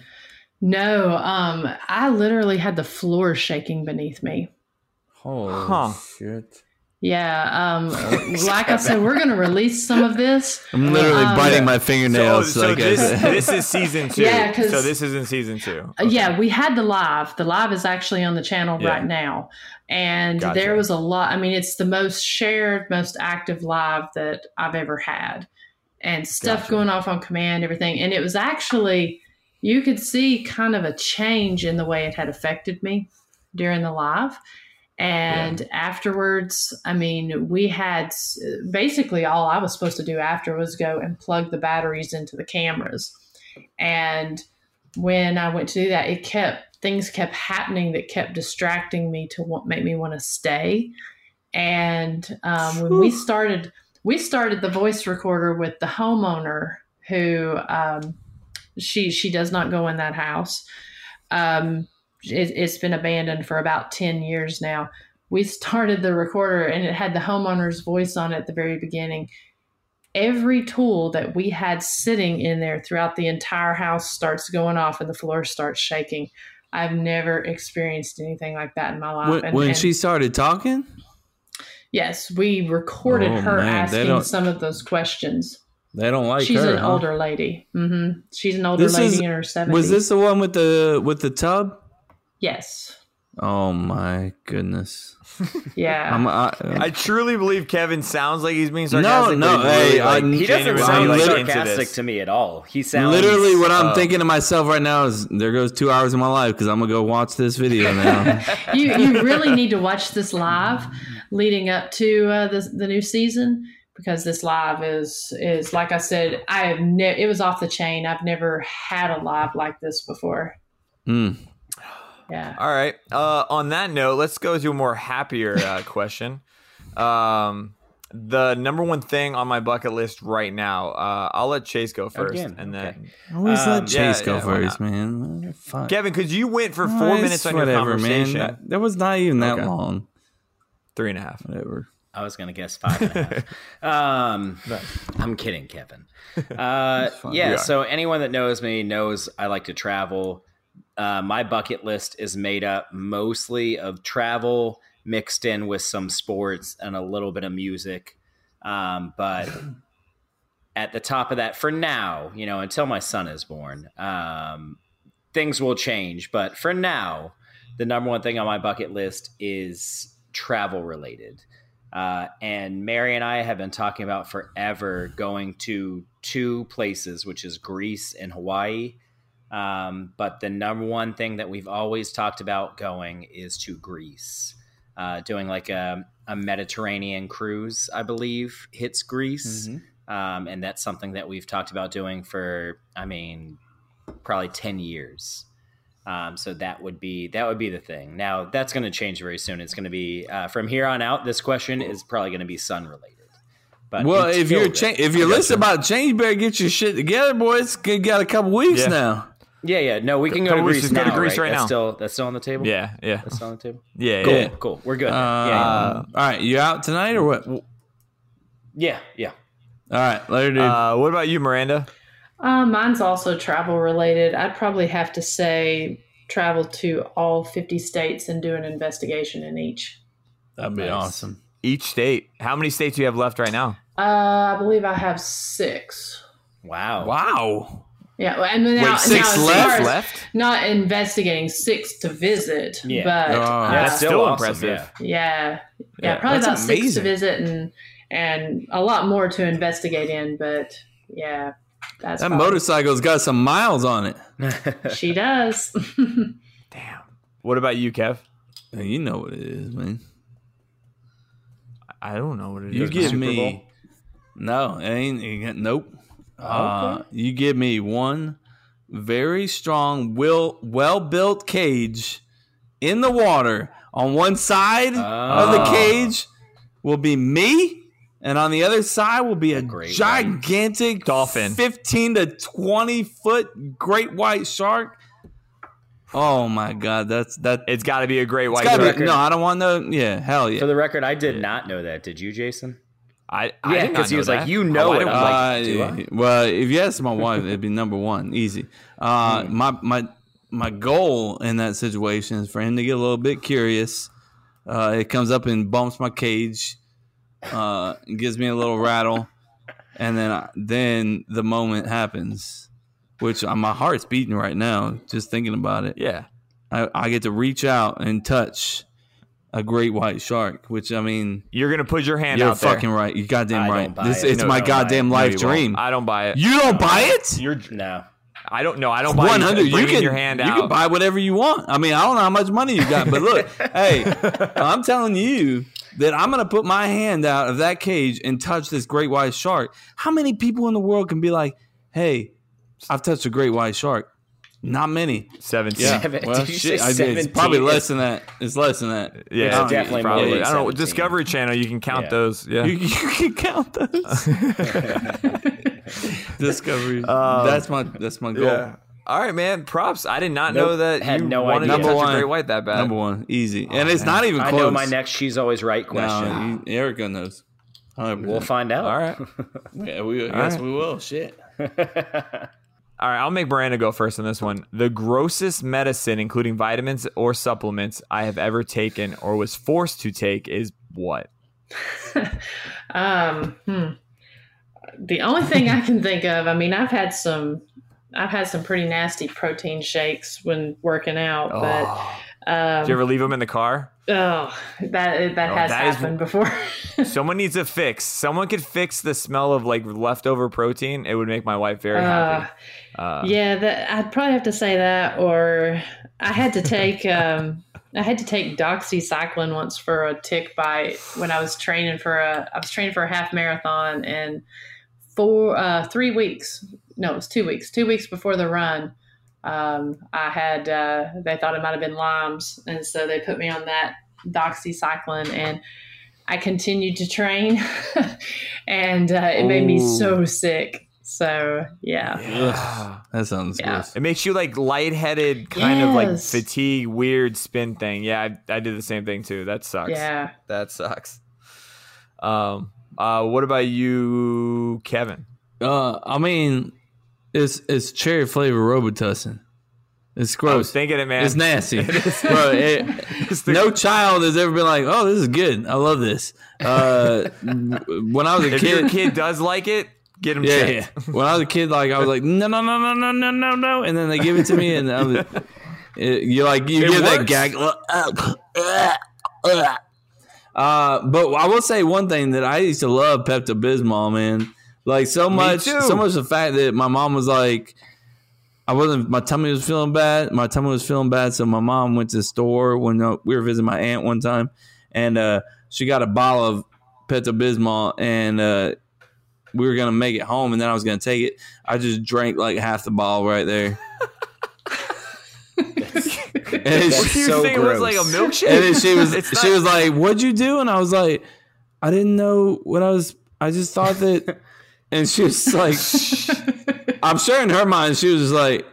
No, um, I literally had the floor shaking beneath me. Holy Huh. shit! Yeah, um, like I said, we're going to release some of this. I'm literally Um, biting my fingernails. so like I this, this is season two. Yeah, 'cause- so this isn't season two. Uh, Yeah, we had the live. The live is actually on the channel Yeah. right now. And Gotcha. there was a lot. I mean, it's the most shared, most active live that I've ever had. And stuff Gotcha. going off on command, everything. And it was actually, you could see kind of a change in the way it had affected me during the live. And afterwards, I mean, we had basically all I was supposed to do after was go and plug the batteries into the cameras. And when I went to do that, it kept things kept happening that kept distracting me to want, make me want to stay. And um, when we started, we started the voice recorder with the homeowner who um, she she does not go in that house. Um, it, it's been abandoned for about ten years now. We started the recorder and it had the homeowner's voice on it at the very beginning every tool that we had sitting in there throughout the entire house starts going off and the floor starts shaking. I've never experienced anything like that in my life. when, And- when and she started talking, yes, we recorded Oh, her man, asking some of those questions. they don't like She's her. an huh? older lady. Mm-hmm. She's an older This lady is- in her seventies. Was this the one with the with the tub? Yes. Oh my goodness! Yeah. I'm, I, I truly believe Kevin sounds like he's being sarcastic. no, no, he's really, hey, like, I'm- He doesn't sound like, into sarcastic to me at all. He sounds literally what I'm uh, thinking to myself right now is there goes two hours of my life because I'm gonna go watch this video now. you you really need to watch this live leading up to uh, the the new season because this live is is like I said I have ne- it was off the chain. I've never had a live like this before. Mm. Yeah. All right. Uh, on that note, let's go to a more happier uh, question. Um, the number one thing on my bucket list right now. Uh, I'll let Chase go first, Again, and then Always Um, let Chase yeah, go yeah, first, man. Fine. Kevin, because you went for four it's minutes on your whatever, conversation. Man. That, that was not even that Okay. long. Three and a half. Whatever. I was gonna guess five and a half. um, I'm kidding, Kevin. Uh, yeah. So anyone that knows me knows I like to travel. Uh, my bucket list is made up mostly of travel mixed in with some sports and a little bit of music. Um, but at the top of that, for now, you know, until my son is born, um, things will change. But for now, the number one thing on my bucket list is travel related. Uh, and Mary and I have been talking about forever going to two places, which is Greece and Hawaii. Um, but the number one thing that we've always talked about going is to Greece, uh, doing like a, a Mediterranean cruise, I believe, hits Greece. Um, and that's something that we've talked about doing for, I mean, probably 10 years. Um, so that would be that would be the thing. Now that's going to change very soon. It's going to be uh, from here on out. This question is probably going to be sun related. But well, if you're then- cha- if your list about change, better get your shit together, boys. You got a couple weeks Yeah. now. Yeah, yeah. No, we can go Go to Greece, Greece just now. go to Greece right that's now. Still, that's still on the table. Yeah, yeah, that's still on the table. yeah. Cool, yeah. cool. We're good. Uh, yeah, all right, you out tonight or what? Yeah, yeah. All right, later, dude. Uh, what about you, Miranda? Uh, mine's also travel related. I'd probably have to say travel to all 50 states and do an investigation in each. That'd be awesome. Each state. How many states do you have left right now? Uh, I believe I have six. Wow. Wow. Yeah, well, and now, Wait, six now left? far as Left? Not investigating, six to visit. Yeah. but Oh. uh, that's still still awesome, impressive. yeah. yeah, yeah, Yeah, probably that's about six to visit and and a lot more to investigate in. But yeah, that's That probably- motorcycle's got some miles on it. She does. Damn. What about you, Kev? You know what it is, man. I don't know what it is. You The give me no, it ain't, it ain't- nope. Uh, you give me one very strong, will well built cage in the water. On one side of the Oh. cage will be me, and on the other side will be a great gigantic Dolphin. fifteen to twenty foot great white shark. Oh my god, that's that. It's got to be a great white shark. be, no, I don't want no. Yeah, hell yeah. For the record, I did not know that. Did you, Jason? I, I Yeah, did not 'cause he was like, you know Oh, it. don't I'm like- like, do Uh, I? well, if you ask my wife, it'd be number one, easy. Uh, Hmm. My my my goal in that situation is for him to get a little bit curious. Uh, it comes up and bumps my cage, uh, and gives me a little rattle, and then I, then the moment happens, which uh, my heart's beating right now just thinking about it. yeah. I, I get to reach out and touch a great white shark, which I mean, You're gonna put your hand out. you're out there. fucking right. You goddamn I don't right. buy This it. it's No, my I buy goddamn it. No, life won't. dream. I don't buy it. You don't buy it? You're. No. I don't know. I don't buy One you hundred. You can your hand you can buy whatever you want. I mean, I don't know how much money you got, but look, hey, I'm telling you that I'm gonna put my hand out of that cage and touch this great white shark. How many people in the world can be like, "Hey, I've touched a great white shark"? Not many. Seventeen. Yeah. Seven- well, did you shit, say I did. It's 17? probably less than that. It's less than that. Yeah, It's I don't- definitely more probably. than I don't know. 17. Discovery Channel. You can count Yeah. those. Yeah. You, you can count those. Discovery. Um, that's my that's my goal. Yeah. All right, man. Props. I did not Nope. know that Had you no wanted idea. to Number touch one. a great white that bad. Number one, easy, and it's not even I close. know my next she's always right question. No, you, Erica knows. 100%. We'll find out. All right. Yeah, we yes, right. we will. Shit. All right, I'll make Miranda go first on this one. The grossest medicine, including vitamins or supplements, I have ever taken or was forced to take is what? um, hmm. The only thing I can think of, I mean, I've had some, I've had some pretty nasty protein shakes when working out, but um, Did you ever leave them in the car? oh, that that Oh, has that is- happened before. Someone needs a fix. Someone could fix the smell of like leftover protein. It would make my wife very happy. Uh, yeah, that I'd probably have to say that, or I had to take um, I had to take doxycycline once for a tick bite when I was training for a I was training for a half marathon and four uh, three weeks no it was two weeks two weeks before the run um, I had uh, they thought it might have been Lyme's and so they put me on that doxycycline and I continued to train and uh, it made me so sick so yeah. Ugh, that sounds Yeah. gross. It makes you like lightheaded, kind of like fatigue, weird spin thing. Yeah, I, I did the same thing too. That sucks. Yeah. That sucks. Um, uh, what about you, Kevin? Uh, I mean, it's it's cherry flavor Robitussin. It's gross. I was thinking it, man. It's nasty, bro. It, no child has ever been like, "Oh, this is good. I love this." Uh, when I was a If kid, your kid does like it, get him yeah, yeah. When I was a kid, like I was like, "No, no, no, no, no, no, no, no," and then they give it to me, and I was, it, you like you It get that gag. Uh, but I will say one thing that I used to love Pepto Bismol, man. Like so much, so much the fact that my mom was like, I wasn't. My tummy was feeling bad. My tummy was feeling bad, so my mom went to the store when uh, we were visiting my aunt one time, and uh, she got a bottle of Pepto Bismol, and uh, we were gonna make it home, and then I was gonna take it. I just drank like half the bottle right there. and What do you so think it was gross. like a milkshake? and then she was It's she was like, "What'd you do?" And I was like, "I didn't know what I was. I just thought that." And she was like, "I'm sure in her mind she was just like."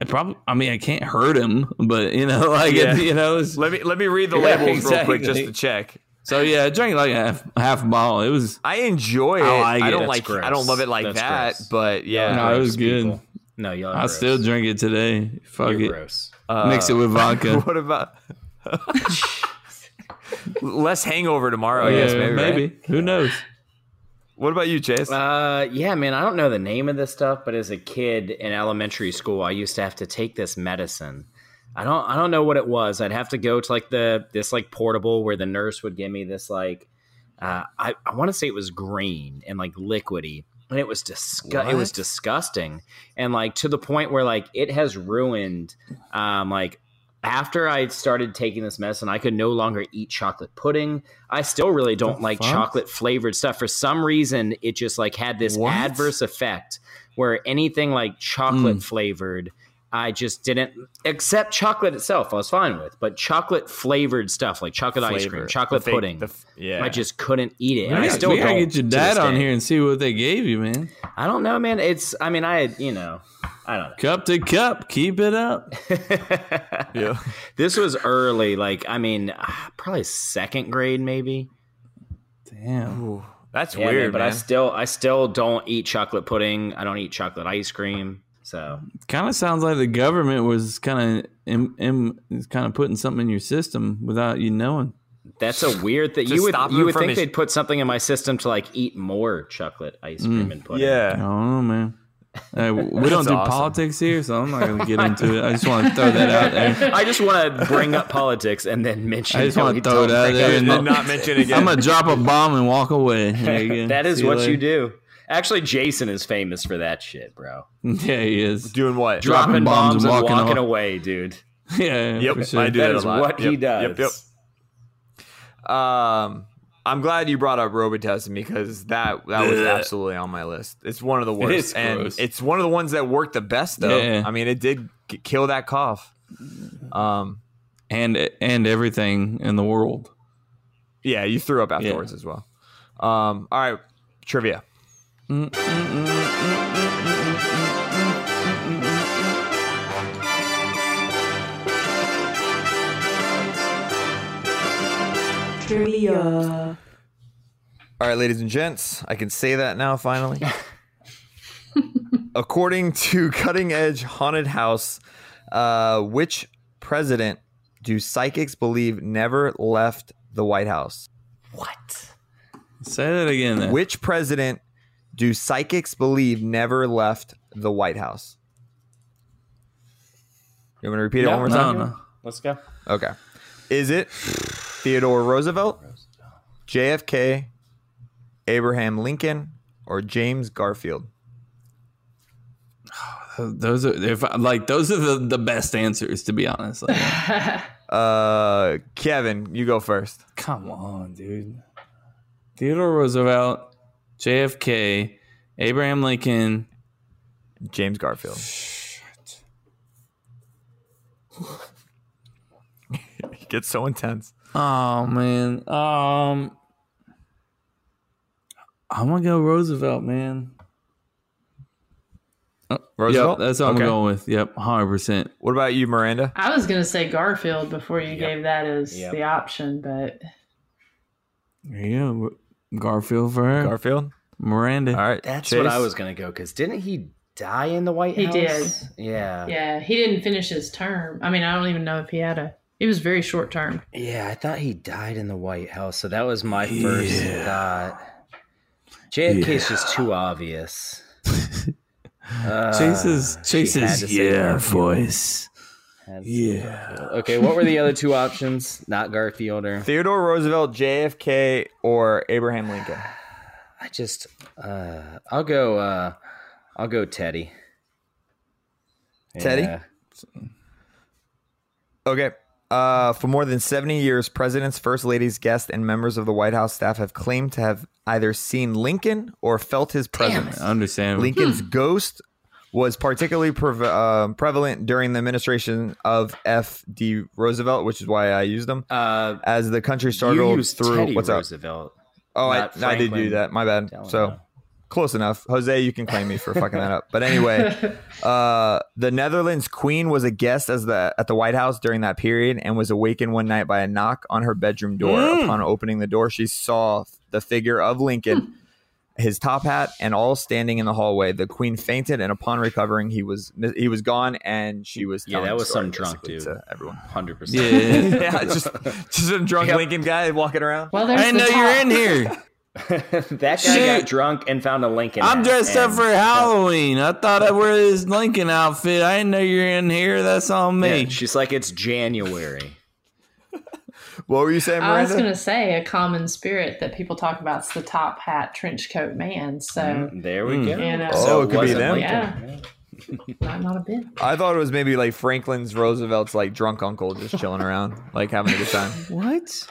It probably. I mean, I can't hurt him, but you know, like Yeah. it, you know. Let me let me read the Yeah, labels real quick just to check. so yeah, I drank like a half, half a bottle. It was. I enjoy it. I I, like it. don't That's like. I don't love it like That's that, gross. but yeah. No, it was good. people. No, y'all. I gross. still drink it today. Fuck You're it. gross. Uh, Mix it with vodka. what about less hangover tomorrow? I guess Yeah, maybe. right? maybe. Who knows? What about you, Chase? Uh, yeah, man. I don't know the name of this stuff, but as a kid in elementary school, I used to have to take this medicine. I don't, I don't know what it was. I'd have to go to like the this like portable where the nurse would give me this like, uh, I, I want to say it was green and like liquidy, and it was disgu- It was disgusting, and like to the point where like it has ruined, um, like after I started taking this medicine, I could no longer eat chocolate pudding. I still really don't like fuck? chocolate flavored stuff. For some reason, it just like had this What? adverse effect where anything like chocolate hmm. flavored, I just didn't except chocolate itself. I was fine with, but chocolate flavored stuff like chocolate ice cream, chocolate The fake- pudding, f- yeah. I just couldn't eat it. We I gotta- still we gotta get your dad on here and see what they gave you, man. I don't know, man. It's I mean, I had you know, I don't know. Cup to cup, keep it up. yeah. This was early, like I mean, probably second grade, maybe. Damn. Ooh, that's Yeah, man, weird, but man. I still, I still don't eat chocolate pudding. I don't eat chocolate ice cream. So Kind of sounds like the government was kind of im, im, kind of putting something in your system without you knowing. that's a weird thing. You would, you would think his- they'd put something in my system to like eat more chocolate ice cream mm. and pudding. I yeah. don't know, man. Hey, we don't do awesome. politics here, so I'm not going to get into it. I just want to throw that out there. I just want to bring up politics and then mention. I just want to throw it out there and not mention again. I'm gonna drop a bomb and walk away. There you go. That is See what later. you do. Actually, Jason is famous for that shit, bro. Yeah, he is. doing what? Dropping, bombs, and walking, off. away, dude. Yeah, Yep, for sure. I do That that, is a lot. what he does. Yep, yep. Um, I'm glad you brought up Robitussin because that that was absolutely on my list. It's one of the worst, is and gross. it's one of the ones that worked the best. Though Yeah. I mean, it did kill that cough. Um, and and everything in the world. yeah, you threw up afterwards as well. Um, all right, trivia. Trivia. All right, ladies and gents, I can say that now finally. According to Cutting Edge Haunted House, uh, which president do psychics believe never left the White House? What? Say that again. Then. Which president do psychics believe never left the White House? You want me to repeat it one more no, time? no. Let's go. Okay. Is it Theodore Roosevelt, JFK, Abraham Lincoln, or James Garfield? Those are if I- like those are the, the best answers to be honest. Like, Uh, Kevin, you go first. come on, dude. Theodore Roosevelt, JFK, Abraham Lincoln. James Garfield. it gets so intense. Oh man. Um I'm gonna go Roosevelt, man. Oh, Roosevelt? Yep, that's what Okay. I'm going with. Yep, hundred percent. What about you, Miranda? I was gonna say Garfield before you gave that as Yep. the option, but There you go. Garfield for her. Garfield. Miranda. All right. That's Chase? what I was gonna go because didn't he die in the White He House? He did. Yeah. yeah, he didn't finish his term. I mean, I don't even know if he had a. It was very short term. Yeah, I thought he died in the White House, so that was my first thought. JFK's just too obvious. Uh, Chase's she had to Chase's yeah Garfield. voice. Had to say Yeah. Garfield. Okay, what were the other two options? Not Garfield or Theodore Roosevelt, JFK, or Abraham Lincoln? I just uh I'll go uh I'll go Teddy. Teddy? Yeah. Okay. Uh, for more than 70 years, presidents, first ladies, guests, and members of the White House staff have claimed to have either seen Lincoln or felt his presence. I understand. Lincoln's ghost was particularly preve- uh, prevalent during the administration of F.D. Roosevelt, which is why I used them. Uh As the country struggled through Teddy what's up? Roosevelt. Oh, I, I did do that. My bad. Delano. So close enough. Jose, you can claim me for fucking that up. But anyway, uh, the Netherlands queen was a guest as the at the White House during that period and was awakened one night by a knock on her bedroom door. Mm. Upon opening the door, she saw the figure of Lincoln. His top hat and all standing in the hallway. The queen fainted, and upon recovering, he was he was gone, and she was Yeah, that was some drunk dude. to everyone. Hundred percent. Yeah. yeah, just just a drunk Yep. Lincoln guy walking around. Well, there's I didn't the know you were top. in here. that guy Shit. got drunk and found a Lincoln. I'm dressed up for Halloween. I thought I wear this Lincoln outfit. I didn't know you're in here. That's on me. Yeah, she's like, it's January. What were you saying, I was going to say a common spirit that people talk about is the top hat, trench coat man. So, Mm, there we Mm. go. You know. Oh, it could be them. Lincoln. yeah, not, not a bit. I thought it was maybe like Franklin's Roosevelt's like drunk uncle just chilling around, like having a good time. What?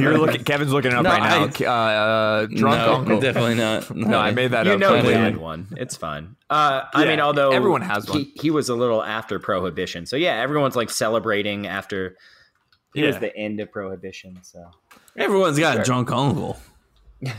You're looking. Kevin's looking it up No, right now. I- uh, uh, drunk no, uncle. Definitely not. No, I made that You up. know totally. he had one. It's fine. Uh, I mean, although everyone has one. He, he was a little after prohibition, so yeah, everyone's like celebrating after. It was the end of prohibition, so Everyone's got a drunk uncle.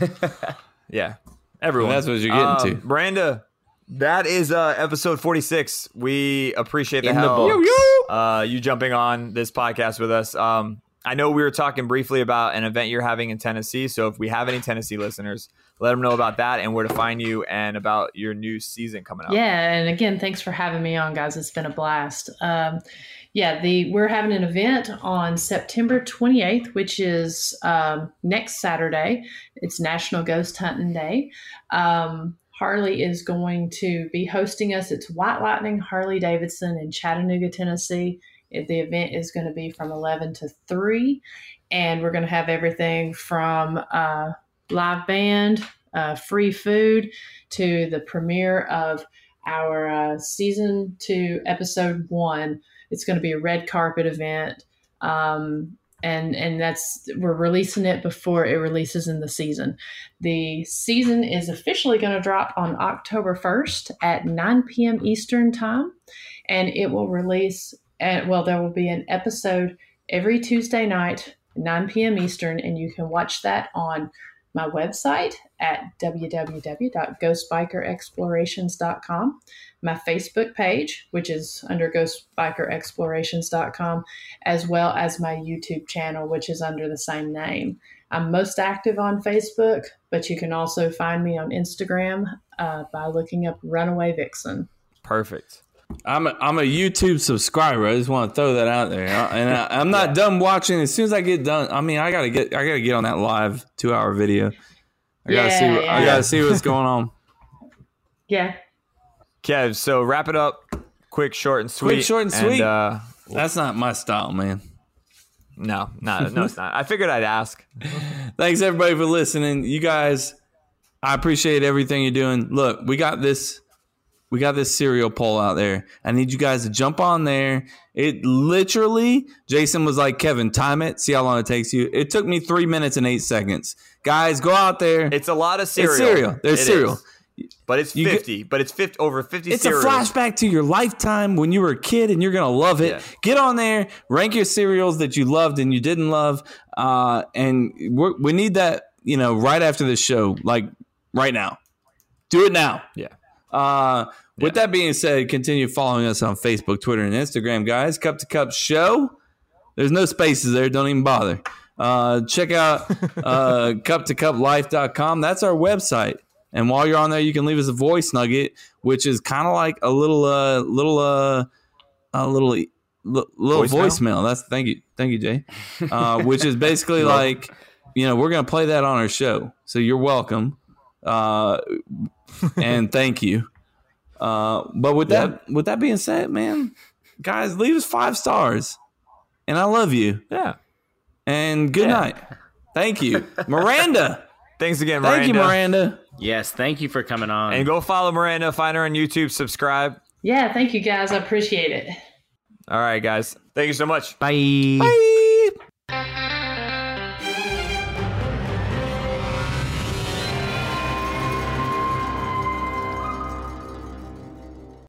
Yeah, everyone. That's what you're getting Um, to. Branda. that is uh, episode 46. We appreciate the In hell books. uh, you jumping on this podcast with us. Um, I know we were talking briefly about an event you're having in Tennessee. So if we have any Tennessee listeners, let them know about that and where to find you and about your new season coming up. Yeah, and again, thanks for having me on, guys. It's been a blast. Um, yeah, the we're having an event on September 28th, which is um, next Saturday. It's National Ghost Hunting Day. Um, Harley is going to be hosting us. It's White Lightning Harley Davidson in Chattanooga, Tennessee. The event is going to be from 11 to 3, and we're going to have everything from uh, live band, uh, free food, to the premiere of our uh, season two, episode one. It's going to be a red carpet event, um, and and that's we're releasing it before it releases in the season. The season is officially going to drop on October first at 9 p.m. Eastern time, and it will release. At, well, there will be an episode every Tuesday night, 9 p.m. Eastern, and you can watch that on my website at www.ghostbikerexplorations.com, my Facebook page, which is under ghostbikerexplorations.com, as well as my YouTube channel, which is under the same name. I'm most active on Facebook, but you can also find me on Instagram uh, by looking up Runaway Vixen. Perfect. I'm a, I'm a YouTube subscriber. I just want to throw that out there, and I, I'm not done watching. As soon as I get done, I mean, I gotta get I gotta get on that live two hour video. I gotta Yeah, see. what- I gotta see what's going on. Yeah. Kev, so wrap it up quick, short, and sweet. Quick, short, and sweet. uh, That's not my style, man. no, no, no, it's not. I figured I'd ask. Thanks everybody for listening. You guys, I appreciate everything you're doing. Look, we got this we got this cereal poll out there. I need you guys to jump on there. It literally, Jason was like, Kevin, time it, see how long it takes you. It took me three minutes and eight seconds. Guys, go out there. It's a lot of cereal. It's cereal. There's It cereal. is. But it's You get- 50. but it's 50 over 50 It's cereals. a flashback to your lifetime when you were a kid, and you're gonna love it. Yeah. Get on there, rank your cereals that you loved and you didn't love, uh, and we're, we need that. You know, right after the show, like right now. Do it now. Yeah. Uh, with that being said, continue following us on Facebook, Twitter, and Instagram, guys. Cup to Cup Show. There's no spaces there. Don't even bother. Uh, check out uh, cup to cuplife.com. That's our website. And while you're on there, you can leave us a voice nugget, which is kind of like a little, uh, little, uh, a little, li- little Voicemail? voicemail. That's thank you, thank you, Jay. Uh, which is basically like, you know, we're gonna play that on our show. So you're welcome, uh, and thank you. Uh, but with that, with that being said, man, guys, leave us five stars, and I love you. Yeah. And good Yeah. night. Thank you, Miranda. Thanks again, Miranda. Thank you, Miranda. yes, thank you for coming on. And go follow Miranda. Find her on YouTube. Subscribe. Yeah, thank you guys. I appreciate it. All right, guys. Thank you so much. Bye. Bye.